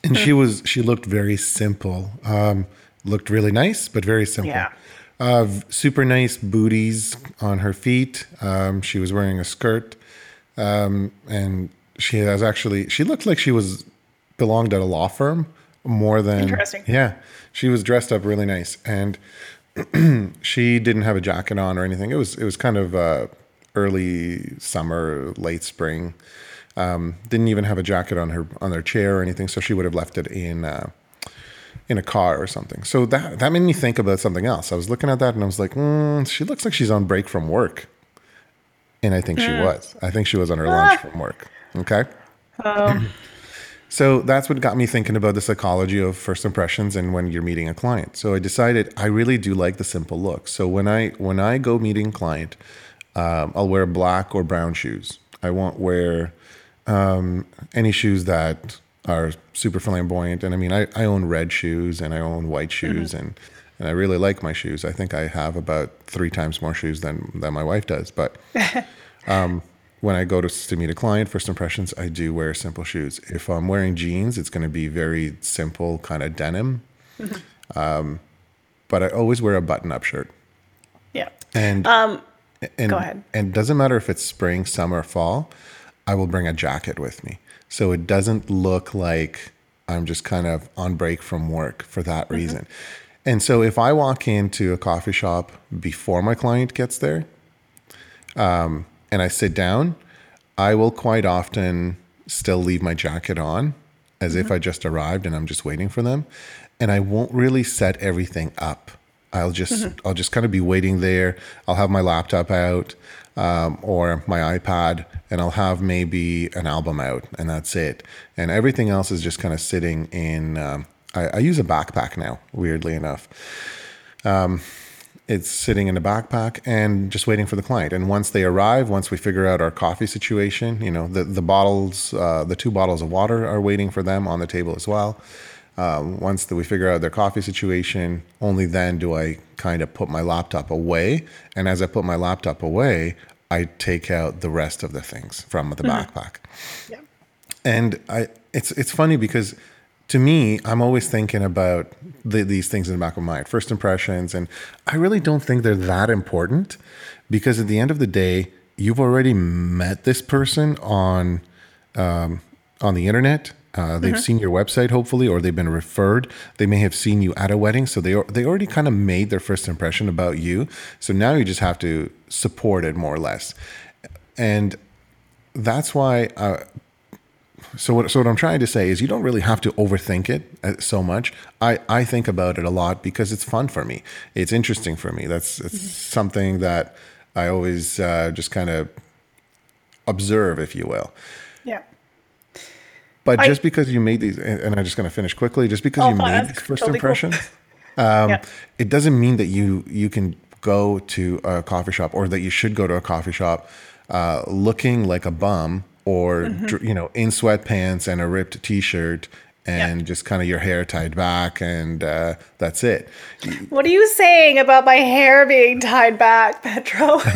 and she was she looked very simple. Um, looked really nice, but very simple. Yeah. Uh, super nice booties on her feet. Um, she was wearing a skirt, um, and she has actually she looked like she was belonged at a law firm more than Interesting. Yeah, she was dressed up really nice, and she didn't have a jacket on or anything. It was it was kind of uh, early summer, late spring. Um, didn't even have a jacket on her on their chair or anything, so she would have left it in uh, in a car or something. So that that made me think about something else. I was looking at that and I was like, mm, she looks like she's on break from work, and I think she was. I think she was on her lunch from work. Okay. So that's what got me thinking about the psychology of first impressions and when you're meeting a client. So I decided I really do like the simple look. So when I when I go meeting a client, um, I'll wear black or brown shoes. I won't wear um, any shoes that are super flamboyant. And I mean, I, I own red shoes and I own white shoes and and I really like my shoes. I think I have about three times more shoes than than my wife does. But when I go to, to meet a client, first impressions, I do wear simple shoes. If I'm wearing jeans, it's going to be very simple, kind of denim. um, but I always wear a button-up shirt, Yeah. and Um, and go ahead. and it doesn't matter if it's spring, summer, fall. I will bring a jacket with me, so it doesn't look like I'm just kind of on break from work for that Mm-hmm. reason. And so if I walk into a coffee shop before my client gets there, and I sit down, I will quite often still leave my jacket on as if I just arrived and I'm just waiting for them. And I won't really set everything up. I'll just I'll just kind of be waiting there. I'll have my laptop out um, or my iPad, and I'll have maybe an album out, and that's it. And everything else is just kind of sitting in. Um, I, I use a backpack now, weirdly enough it's sitting in a backpack and just waiting for the client. And once they arrive, once we figure out our coffee situation, you know, the, the bottles, uh, the two bottles of water are waiting for them on the table as well. Um, once that we figure out their coffee situation, only then do I kind of put my laptop away. And as I put my laptop away, I take out the rest of the things from the backpack. Yeah. And I, it's it's funny because to me, I'm always thinking about the, these things in the back of my mind, first impressions, and I really don't think they're that important because at the end of the day, you've already met this person on um, on the internet. Uh, they've seen your website, hopefully, or they've been referred. They may have seen you at a wedding, so they they already kind of made their first impression about you. So now you just have to support it more or less, and that's why uh, so what, so what I'm trying to say is you don't really have to overthink it uh, so much. I, I think about it a lot because it's fun for me. It's interesting for me. That's it's something that I always uh, just kind of observe, if you will. Yeah. But I- just because you made these, and I'm just going to finish quickly, just because Oh, you made these first totally cool. impressions, um, Yeah. it doesn't mean that you you can go to a coffee shop or that you should go to a coffee shop uh, looking like a bum or Mm-hmm. you know in sweatpants and a ripped t-shirt and just kind of your hair tied back and uh, that's it. What are you saying about my hair being tied back, Petro?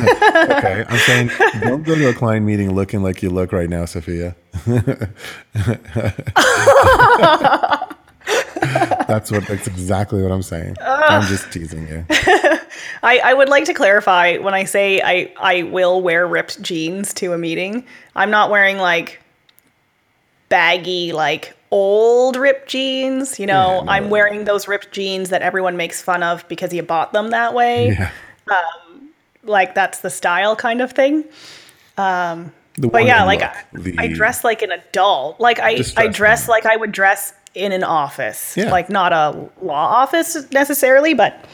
Okay, I'm saying don't go to a client meeting looking like you look right now, Sophia. that's what. That's exactly what I'm saying. I'm just teasing you. I, I would like to clarify when I say I, I will wear ripped jeans to a meeting, I'm not wearing like baggy, like old ripped jeans. You know, Yeah, no. I'm wearing those ripped jeans that everyone makes fun of because you bought them that way. Yeah. Um, like that's the style kind of thing. Um, the But yeah, look, like I, I dress like an adult. Like I, I dress like I would dress in an office. Yeah. Like not a law office necessarily, but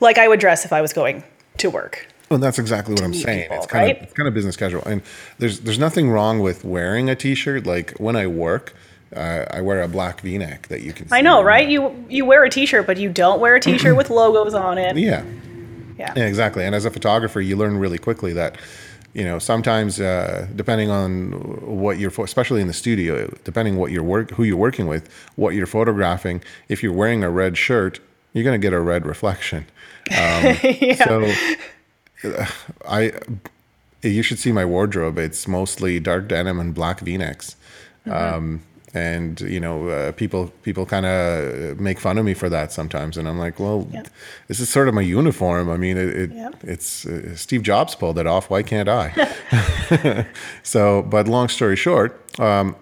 like I would dress if I was going to work. Well, that's exactly what I'm saying. people, it's kind right? of it's kind of business casual, and there's there's nothing wrong with wearing a t-shirt. Like when I work, uh, I wear a black V-neck that you can. I know, right? You you wear a t-shirt, but you don't wear a t-shirt with logos on it. Yeah, Yeah. yeah, exactly. And as a photographer, you learn really quickly that, you know, sometimes uh, depending on what you're, especially in the studio, depending what you're work, who you're working with, what you're photographing. If you're wearing a red shirt, you're going to get a red reflection. Um, So, I you should see my wardrobe. It's mostly dark denim and black V-necks. Um, and you know, uh, people people kind of make fun of me for that sometimes, and I'm like, well, Yep. this is sort of my uniform. I mean, it, it Yep. it's uh, Steve Jobs pulled it off. Why can't I? so, but long story short, um,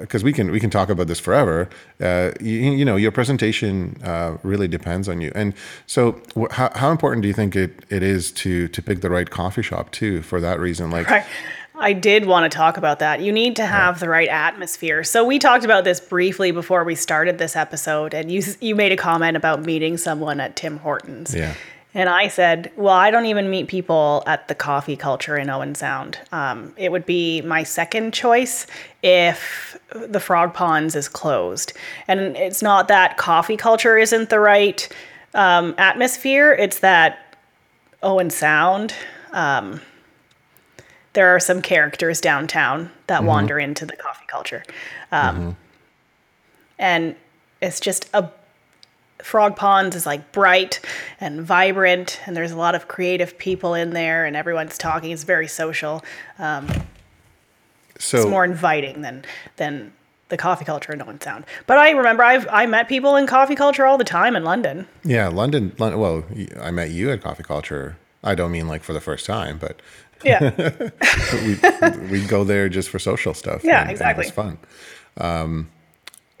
because we can we can talk about this forever. Uh, you, you know, your presentation uh, really depends on you. And so, wh- how, how important do you think it, it is to to pick the right coffee shop too? For that reason, like Right. I did want to talk about that. You need to have the right atmosphere. So we talked about this briefly before we started this episode, and you you made a comment about meeting someone at Tim Hortons. Yeah. And I said, well, I don't even meet people at the coffee culture in Owen Sound. Um, it would be my second choice if the Frog Ponds is closed. And it's not that coffee culture isn't the right um, atmosphere, it's that Owen Sound. Um, there are some characters downtown that wander into the coffee culture. Um, And it's just a Frog Ponds is like bright and vibrant, and there's a lot of creative people in there, and everyone's talking. It's very social. Um, so it's more inviting than than the coffee culture in Owen Sound. But I remember I've I met people in coffee culture all the time in London. yeah, London, London. Well, I met you at Coffee Culture. I don't mean like for the first time, but Yeah, we we'd go there just for social stuff. Yeah, and- and exactly. it was fun. Um,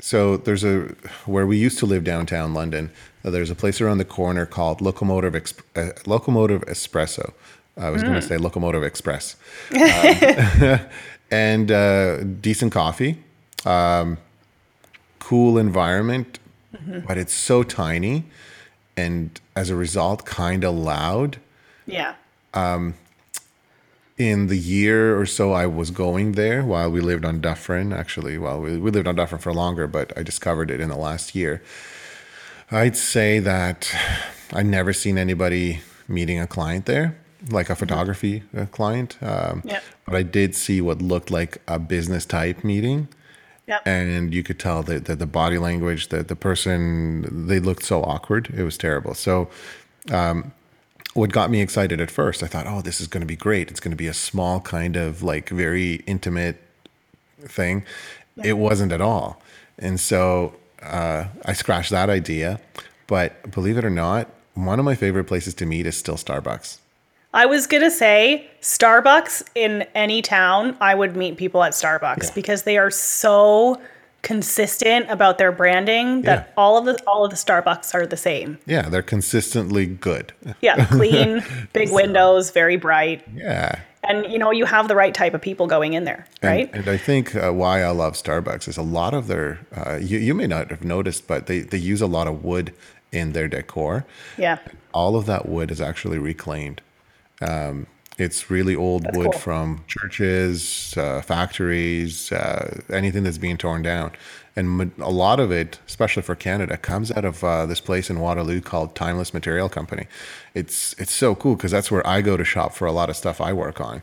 so there's a where we used to live downtown London. uh, there's a place around the corner called Locomotive Exp- uh, Locomotive Espresso. I was going Mm. to say Locomotive Express, Um, and uh, decent coffee, um, cool environment, Mm-hmm. but it's so tiny, and as a result, kind of loud yeah, in the year or so I was going there while we lived on Dufferin, actually, while we, we lived on Dufferin for longer, but I discovered it in the last year. I'd say that I never seen anybody meeting a client there, like a photography uh, client. Um, Yep. But I did see what looked like a business type meeting. Yep. And you could tell that, that the body language, that the person, they looked so awkward. It was terrible. So, what got me excited at first, I thought, oh, this is going to be great. It's going to be a small, kind of like very intimate thing. It wasn't at all. And so uh, I scratched that idea. But believe it or not, one of my favorite places to meet is still Starbucks. I was gonna say Starbucks in any town. I would meet people at Starbucks Yeah. because they are so consistent about their branding that Yeah. all of the all of the Starbucks are the same. Yeah, they're consistently good. Yeah, clean, big windows, very bright, Yeah. and you know you have the right type of people going in there, And, right? and I think uh, why I love Starbucks is a lot of their, uh, you, you may not have noticed, but they, they use a lot of wood in their decor. yeah, all of that wood is actually reclaimed. Um, it's really old wood cool. from churches, uh, factories, uh, anything that's being torn down. And a lot of it, especially for Canada, comes out of uh, this place in Waterloo called Timeless Material Company. It's it's so cool because that's where I go to shop for a lot of stuff I work on.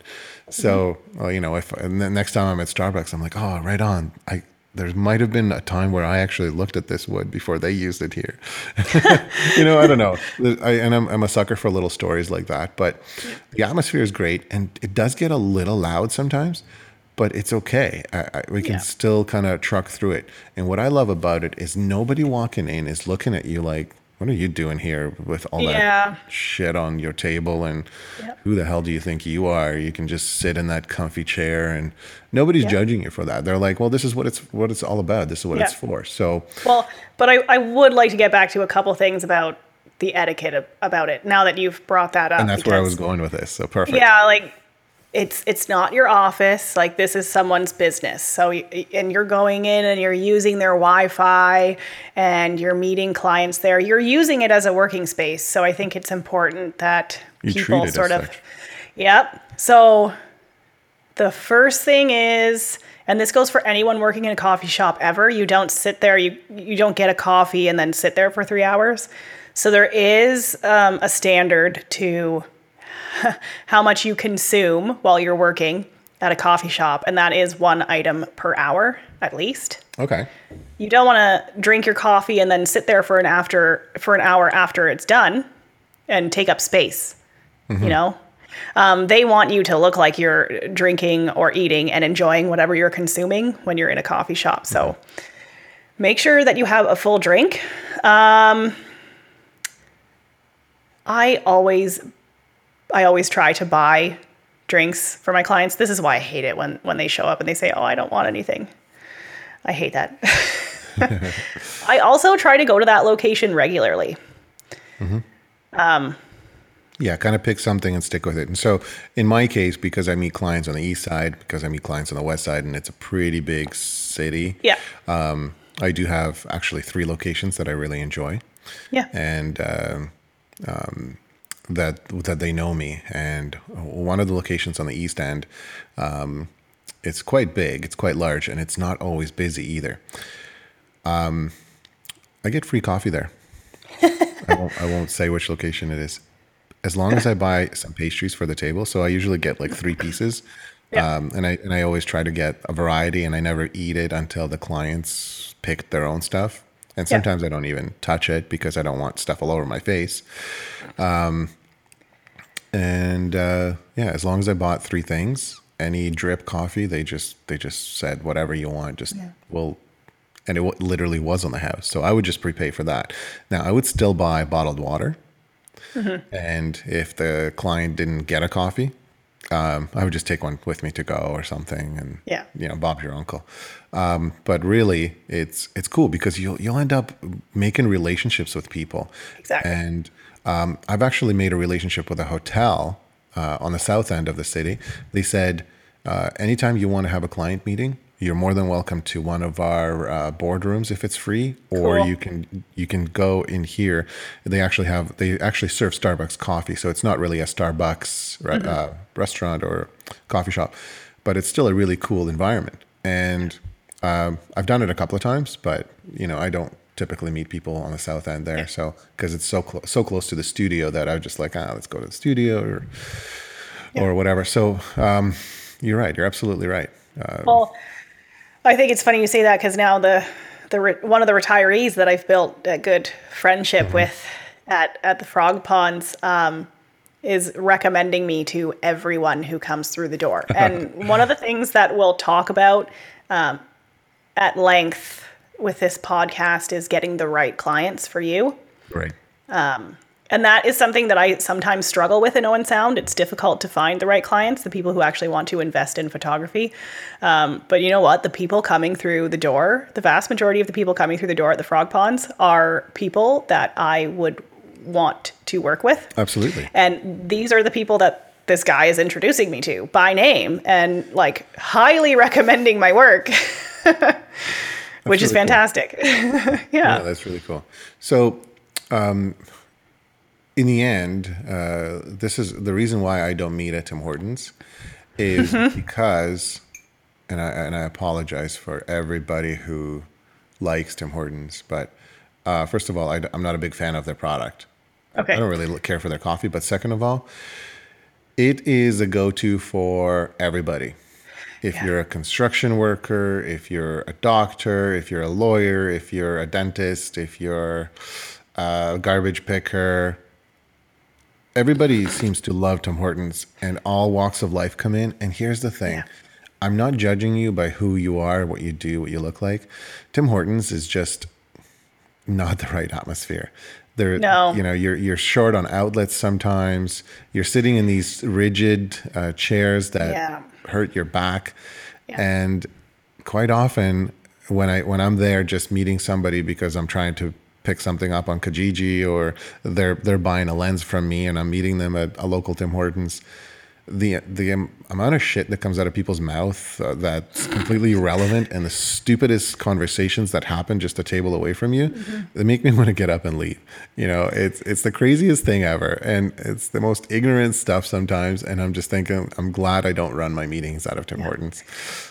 So uh, you know, if and the next time I'm at Starbucks, I'm like, oh, right on. I there might have been a time where I actually looked at this wood before they used it here. you know, I don't know. I, and I'm, I'm a sucker for little stories like that. But the atmosphere is great, and it does get a little loud sometimes, but it's okay. I, I, we can Yeah. still kind of truck through it. And what I love about it is nobody walking in is looking at you like, "What are you doing here with all Yeah. that shit on your table?" And Yep. who the hell do you think you are? You can just sit in that comfy chair, and nobody's Yeah. judging you for that. They're like, "Well, this is what it's what it's all about. This is what it's for." So. Well, but I, I would like to get back to a couple things about the etiquette of, about it now that you've brought that up. and that's where I was going with this. So perfect. Yeah, like it's it's not your office. Like this is someone's business. So and you're going in and you're using their Wi-Fi and you're meeting clients there. You're using it as a working space. So I think it's important that You people sort of such. Yep. So the first thing is and this goes for anyone working in a coffee shop ever, you don't sit there, you you don't get a coffee and then sit there for 3 hours. So there is um, a standard to how much you consume while you're working at a coffee shop, and that is one item per hour at least. Okay. You don't want to drink your coffee and then sit there for an after for an hour after it's done and take up space. You know? Um, they want you to look like you're drinking or eating and enjoying whatever you're consuming when you're in a coffee shop. So make sure that you have a full drink. Um, I always, I always try to buy drinks for my clients. This is why I hate it when when they show up and they say, "Oh, I don't want anything." I hate that. I also try to go to that location regularly. Yeah, kind of pick something and stick with it. And so, in my case, because I meet clients on the east side, because I meet clients on the west side, and it's a pretty big city, Yeah. um, I do have actually three locations that I really enjoy, yeah. and um, um, that that they know me. And one of the locations on the east end, um, it's quite big, it's quite large, and it's not always busy either. Um, I get free coffee there. I won't, I won't say which location it is. As long as I buy some pastries for the table, so I usually get like three pieces, Yeah. um, and I and I always try to get a variety, and I never eat it until the clients pick their own stuff. And Yeah. sometimes I don't even touch it because I don't want stuff all over my face. Um, and uh, yeah, as long as I bought three things, any drip coffee, they just they just said whatever you want, just well, and it w- literally was on the house, so I would just prepay for that. Now I would still buy bottled water, and if the client didn't get a coffee, um, I would just take one with me to go or something, and Yeah. you know, Bob's your uncle. Um, but really, it's it's cool because you'll you'll end up making relationships with people. Exactly. And um, I've actually made a relationship with a hotel uh, on the south end of the city. They said, uh, anytime you want to have a client meeting, you're more than welcome to one of our uh, boardrooms if it's free, or Cool. you can you can go in here. They actually have they actually serve Starbucks coffee, so it's not really a Starbucks re- uh, restaurant or coffee shop, but it's still a really cool environment. And um, I've done it a couple of times, but you know I don't typically meet people on the south end there, so because it's so close so close to the studio that I was just like ah let's go to the studio or or whatever. So um, you're right, you're absolutely right. Uh, Well, I think it's funny you say that because now the the re- one of the retirees that I've built a good friendship with at at the Frog Ponds um, is recommending me to everyone who comes through the door. And one of the things that we'll talk about um, at length with this podcast is getting the right clients for you. right. And that is something that I sometimes struggle with in Owen Sound. It's difficult to find the right clients, the people who actually want to invest in photography. Um, but you know what? The people coming through the door, the vast majority of the people coming through the door at the Frog Ponds are people that I would want to work with. Absolutely. And these are the people that this guy is introducing me to by name and like highly recommending my work, which is really cool. fantastic. Yeah, that's really cool. So, um, in the end, uh, this is the reason why I don't meet at Tim Hortons is because, and I and I apologize for everybody who likes Tim Hortons, but uh, first of all, I, am not a big fan of their product. Okay. I don't really care for their coffee, but second of all, it is a go-to for everybody. If Yeah. you're a construction worker, if you're a doctor, if you're a lawyer, if you're a dentist, if you're a garbage picker, everybody seems to love Tim Hortons and all walks of life come in. And here's the thing. Yeah. I'm not judging you by who you are, what you do, what you look like. Tim Hortons is just not the right atmosphere. There, No. you know, you're you're short on outlets sometimes. You're sitting in these rigid uh, chairs that Yeah. hurt your back, Yeah. and quite often when I when I'm there just meeting somebody because I'm trying to pick something up on Kijiji or they're they're buying a lens from me and I'm meeting them at a local Tim Hortons. The the amount of shit that comes out of people's mouth uh, that's completely irrelevant and the stupidest conversations that happen just a table away from you, they make me want to get up and leave. You know, it's it's the craziest thing ever, and it's the most ignorant stuff sometimes. And I'm just thinking, I'm glad I don't run my meetings out of Tim Hortons.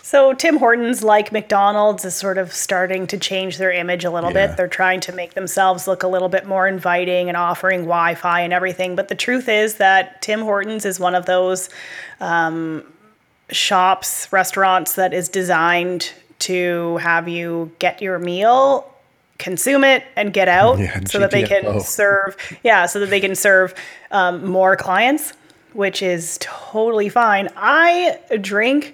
So Tim Hortons, like McDonald's, is sort of starting to change their image a little Yeah. bit. They're trying to make themselves look a little bit more inviting and offering Wi-Fi and everything. But the truth is that Tim Hortons is one of those um, shops, restaurants that is designed to have you get your meal, consume it, and get out, Yeah, so that they can serve. Yeah, so that they can serve um, more clients which is totally fine. I drink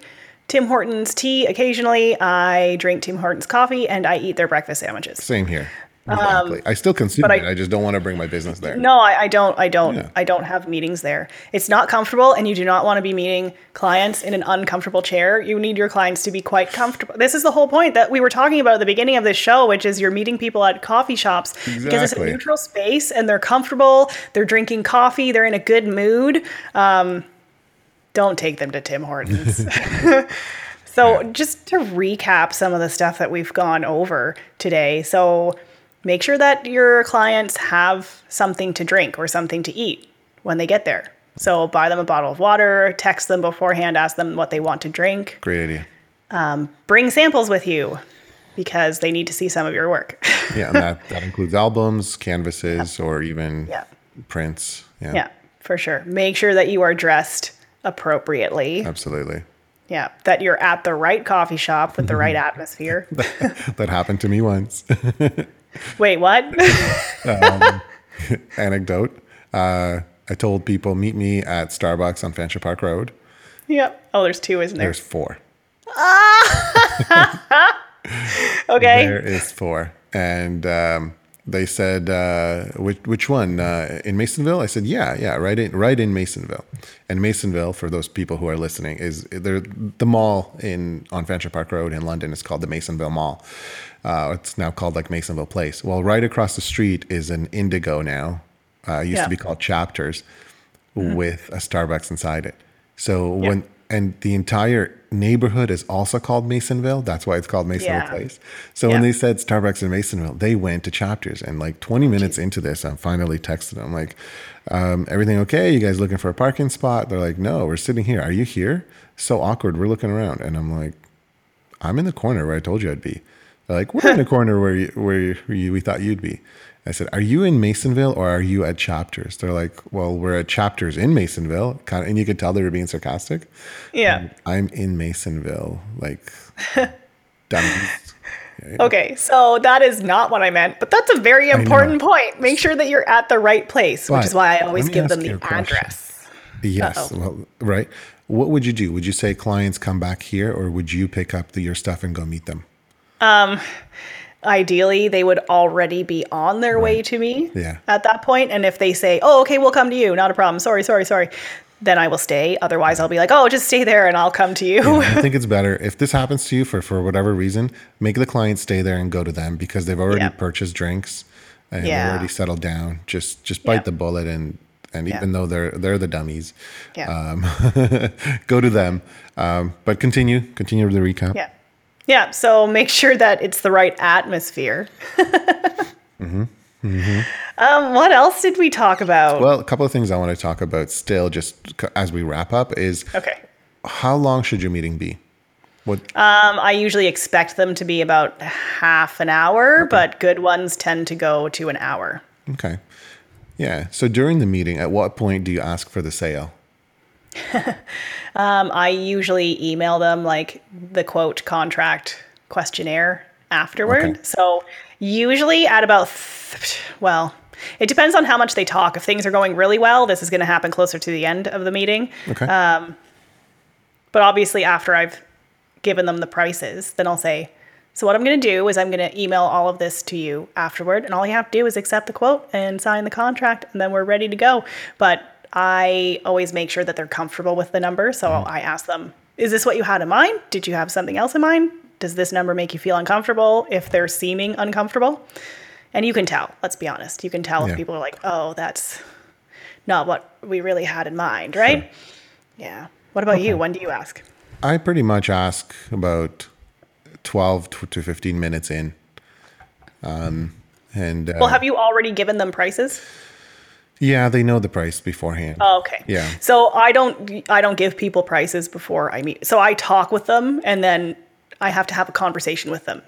Tim Hortons tea occasionally. I drink Tim Hortons coffee, and I eat their breakfast sandwiches. Same here. Exactly. I still consume Um, it. I- I just don't want to bring my business there. No, I, I don't. I don't. Yeah. I don't have meetings there. It's not comfortable, and you do not want to be meeting clients in an uncomfortable chair. You need your clients to be quite comfortable. This is the whole point that we were talking about at the beginning of this show, which is you're meeting people at coffee shops because it's a neutral space, and they're comfortable. They're drinking coffee. They're in a good mood. Um, don't take them to Tim Hortons. So, just to recap some of the stuff that we've gone over today. So, make sure that your clients have something to drink or something to eat when they get there. So, buy them a bottle of water, text them beforehand, ask them what they want to drink, Great idea. Um, bring samples with you because they need to see some of your work. Yeah, and that, that includes albums, canvases, or even Yeah. prints. Yeah, yeah, for sure. Make sure that you are dressed appropriately. absolutely. Yeah, that you're at the right coffee shop with the right atmosphere. That happened to me once. Wait, what? Anecdote. Uh, I told people meet me at Starbucks on Fanshawe Park Road. yep. Oh, there's two, isn't there? There's four. okay. There is four, and um, they said, uh, "Which which one uh, in Masonville?" I said, "Yeah, yeah, right in right in Masonville." And Masonville, for those people who are listening, is the mall in on Fanshawe Park Road in London is called the Masonville Mall. Uh, it's now called like Masonville Place. Well, right across the street is an Indigo now. Uh, used Yeah. to be called Chapters, with a Starbucks inside it. So when and the entire neighborhood is also called Masonville. That's why it's called Masonville Yeah. Place. So when they said Starbucks in Masonville, they went to Chapters. And like 20 minutes into this, I'm finally texting them like, um, "Everything okay? You guys looking for a parking spot?" They're like, "No, we're sitting here. Are you here?" So awkward. We're looking around, and I'm like, "I'm in the corner where I told you I'd be." They're like, "We're in the corner where you, where you, we thought you'd be." I said, "Are you in Masonville or are you at Chapters?" They're like, "Well, we're at Chapters in Masonville." Kind of, and you could tell they were being sarcastic. Yeah. Um, I'm in Masonville, like dummies. Okay, so that is not what I meant, but that's a very important point. Make sure that you're at the right place, which is why I always give them the address. Yes, well, right. What would you do? Would you say clients come back here, or would you pick up the, your stuff and go meet them? Um, Ideally, they would already be on their way to me Yeah. at that point. And if they say, oh, okay, we'll come to you, not a problem. Sorry, sorry, sorry. Then I will stay. Otherwise, I'll be like, oh, just stay there and I'll come to you. I think it's better if this happens to you for for whatever reason, make the client stay there and go to them because they've already Yeah. purchased drinks and Yeah. they're already settled down. Just just bite Yeah. the bullet and and Yeah. even though they're they're the dummies, yeah. um, go to them. Um, but continue continue the recap. yeah. Yeah. So make sure that it's the right atmosphere. Um, what else did we talk about? Well, a couple of things I want to talk about still, just as we wrap up, is okay. how long should your meeting be? What Um, I usually expect them to be about half an hour, but good ones tend to go to an hour. Okay. Yeah. So during the meeting, at what point do you ask for the sale? Um, I usually email them like the quote contract questionnaire afterward. Okay. So usually at about, th- well, it depends on how much they talk. If things are going really well, this is going to happen closer to the end of the meeting. Okay. But obviously, after I've given them the prices, then I'll say, so what I'm going to do is I'm going to email all of this to you afterward, and all you have to do is accept the quote and sign the contract, and then we're ready to go. But I always make sure that they're comfortable with the number, so I ask them, is this what you had in mind? Did you have something else in mind? Does this number make you feel uncomfortable if they're seeming uncomfortable? And you can tell, let's be honest. You can tell Yeah. if people are like, oh, that's not what we really had in mind, right? Yeah. What about you? When do you ask? I pretty much ask about 12 to to 15 minutes in. Um, and uh, Well, have you already given them prices? Yeah, they know the price beforehand. Oh, okay. Yeah. So I don't I don't give people prices before I meet. So I talk with them and then I have to have a conversation with them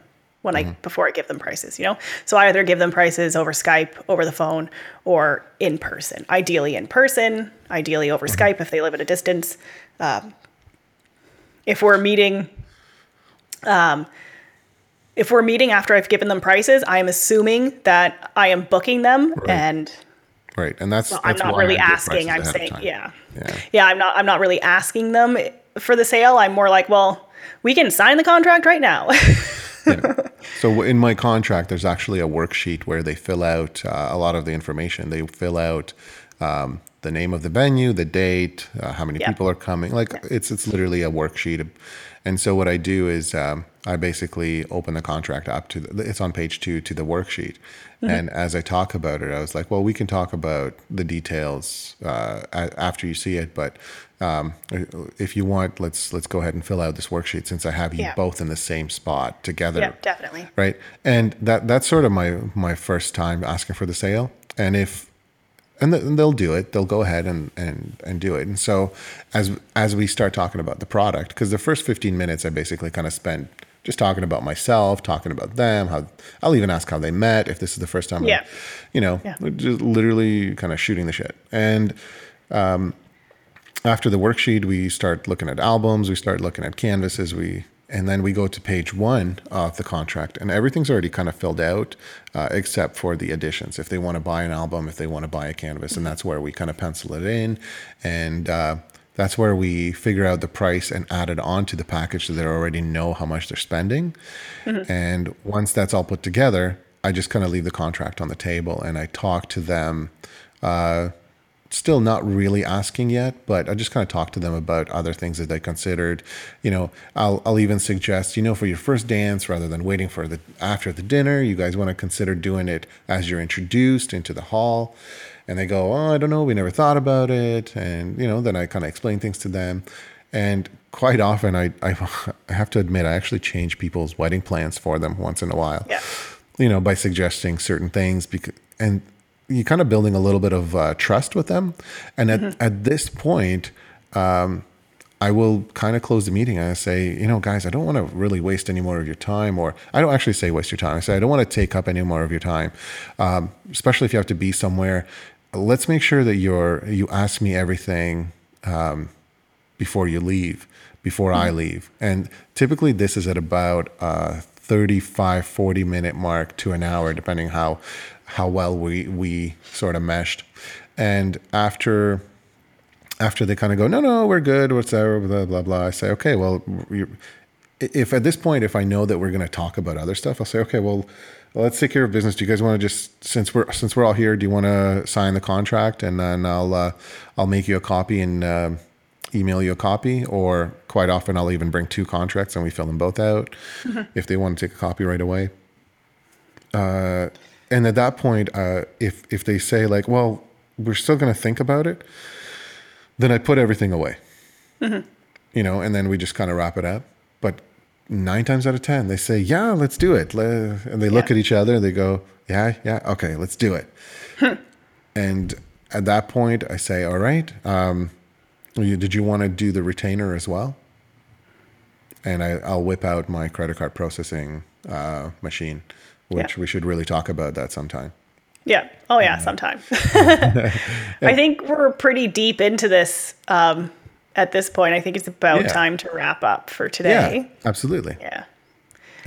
when I before I give them prices, you know? So I either give them prices over Skype, over the phone, or in person. Ideally in person, ideally over Skype if they live at a distance. Um, if we're meeting um, if we're meeting after I've given them prices, I am assuming that I am booking them and Right, and that's, So I'm not really asking. I'm saying, yeah. Yeah. yeah, I'm not. I'm not really asking them for the sale. I'm more like, well, we can sign the contract right now. So in my contract, there's actually a worksheet where they fill out uh, a lot of the information. They fill out um, the name of the venue, the date, uh, how many Yeah. people are coming. Like it's it's literally a worksheet. And so what I do is um, I basically open the contract up to the, it's on page two to the worksheet. And as I talk about it, I was like, well, we can talk about the details uh, after you see it, but um, if you want, let's let's go ahead and fill out this worksheet since I have you Yeah. both in the same spot together yeah, definitely. right and that that's sort of my my first time asking for the sale and if and, th- and they'll do it they'll go ahead and and and do it and so as as we start talking about the product because the first 15 minutes i basically kind of spent just talking about myself talking about them how i'll even ask how they met if this is the first time I'm- Yeah. you know Yeah. just literally kind of shooting the shit and um, after the worksheet, we start looking at albums, we start looking at canvases, we and then we go to page one of the contract, and everything's already kind of filled out, uh, except for the additions. If they want to buy an album, if they want to buy a canvas, and that's where we kind of pencil it in, and uh, that's where we figure out the price and add it onto the package so they already know how much they're spending. And once that's all put together, I just kind of leave the contract on the table and I talk to them. Uh, still not really asking yet, but I just kind of talk to them about other things that they considered. You know, I'll I'll even suggest, you know, for your first dance, rather than waiting for the after the dinner, you guys want to consider doing it as you're introduced into the hall. And they go, oh, I don't know, we never thought about it. And you know, then I kind of explain things to them. And quite often, I, I I have to admit, I actually change people's wedding plans for them once in a while Yeah. you know, by suggesting certain things because, and you're kind of building a little bit of uh, trust with them. And at, at this point, um, I will kind of close the meeting and I say, you know, guys, I don't want to really waste any more of your time, or I don't actually say waste your time. I say, I don't want to take up any more of your time, um, especially if you have to be somewhere. Let's make sure that you're, you ask me everything before you leave, before I leave. And typically this is at about a 35, 40 minute mark to an hour, depending how how well we we sort of meshed. And after after they kind of go, no, no, we're good, whatever, blah, blah, blah. I say, okay, well, if at this point, if I know that we're going to talk about other stuff, I'll say, okay, well, let's take care of business. Do you guys want to just since we're since we're all here, do you want to sign the contract and then I'll uh, I'll make you a copy and uh, email you a copy, or quite often I'll even bring two contracts and we fill them both out if they want to take a copy right away. Uh, and at that point, uh, if if they say like, well, we're still going to think about it, then I put everything away you know, and then we just kind of wrap it up. But nine times out of ten, they say, "Yeah, let's do it," and they look Yeah. at each other and they go, "Yeah, yeah, okay, let's do it." and at that point, I say, "All right, um, you, did you want to do the retainer as well?" And I, I'll whip out my credit card processing uh, machine, which Yeah. we should really talk about that sometime. Yeah. Oh yeah, sometime. I think we're pretty deep into this um, at this point. I think it's about Yeah. time to wrap up for Yeah, today. absolutely. Yeah.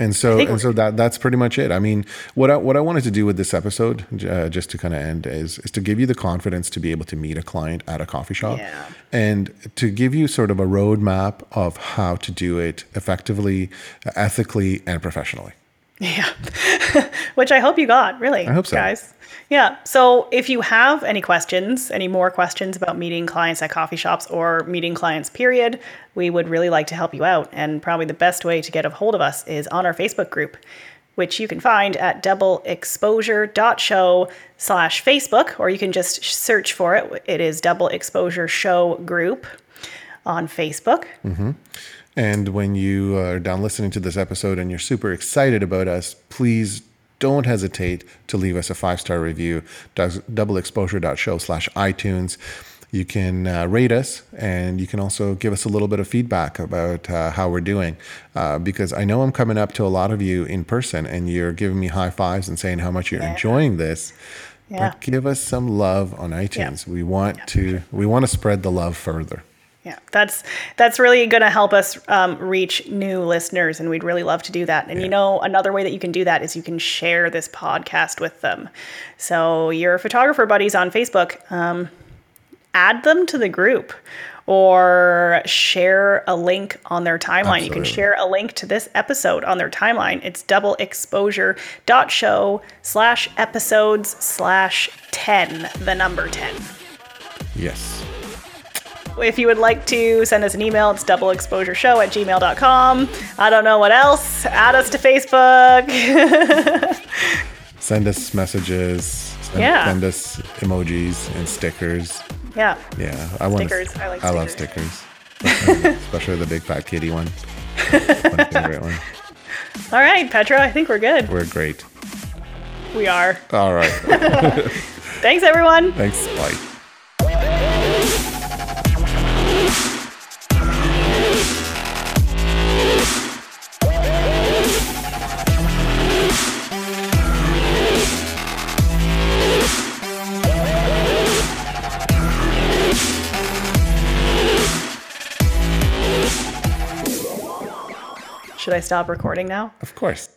And so, and so that that's pretty much it. I mean, what I, what I wanted to do with this episode, uh, just to kind of end, is is to give you the confidence to be able to meet a client at a coffee shop, Yeah. and to give you sort of a roadmap of how to do it effectively, ethically, and professionally. Yeah. Which I hope you got, really. I hope so. Guys. Yeah. So if you have any questions, any more questions about meeting clients at coffee shops or meeting clients, period, we would really like to help you out. And probably the best way to get a hold of us is on our Facebook group, which you can find at doubleexposure.show slash Facebook, or you can just search for it. It is Double Exposure Show Group on Facebook. Mm-hmm. And when you are done listening to this episode and you're super excited about us, please don't hesitate to leave us a five star review. Doubleexposure.show slash iTunes. You can uh, rate us and you can also give us a little bit of feedback about uh, how we're doing. Uh, because I know I'm coming up to a lot of you in person and you're giving me high fives and saying how much you're Yeah. enjoying this. Yeah. But give us some love on iTunes. We want to we want to spread the love further. Yeah, that's that's really going to help us um, reach new listeners, and we'd really love to do that. And you know, another way that you can do that is you can share this podcast with them. So your photographer buddies on Facebook, um, add them to the group, or share a link on their timeline. You can share a link to this episode on their timeline. It's double exposure dot show slash episodes slash ten, the number ten. Yes. If you would like to send us an email, it's doubleexposureshow at gmail.com. I don't know what else. Add us to Facebook. Send us messages. Send, Yeah. send us emojis and stickers. yeah. Yeah, I want. Stickers. I like stickers. I love stickers. especially the big fat kitty one. My favorite one. All right, Petra, I think we're good. We're great. We are. All right. Thanks, everyone. Thanks. Bye. Should I stop recording now? Of course.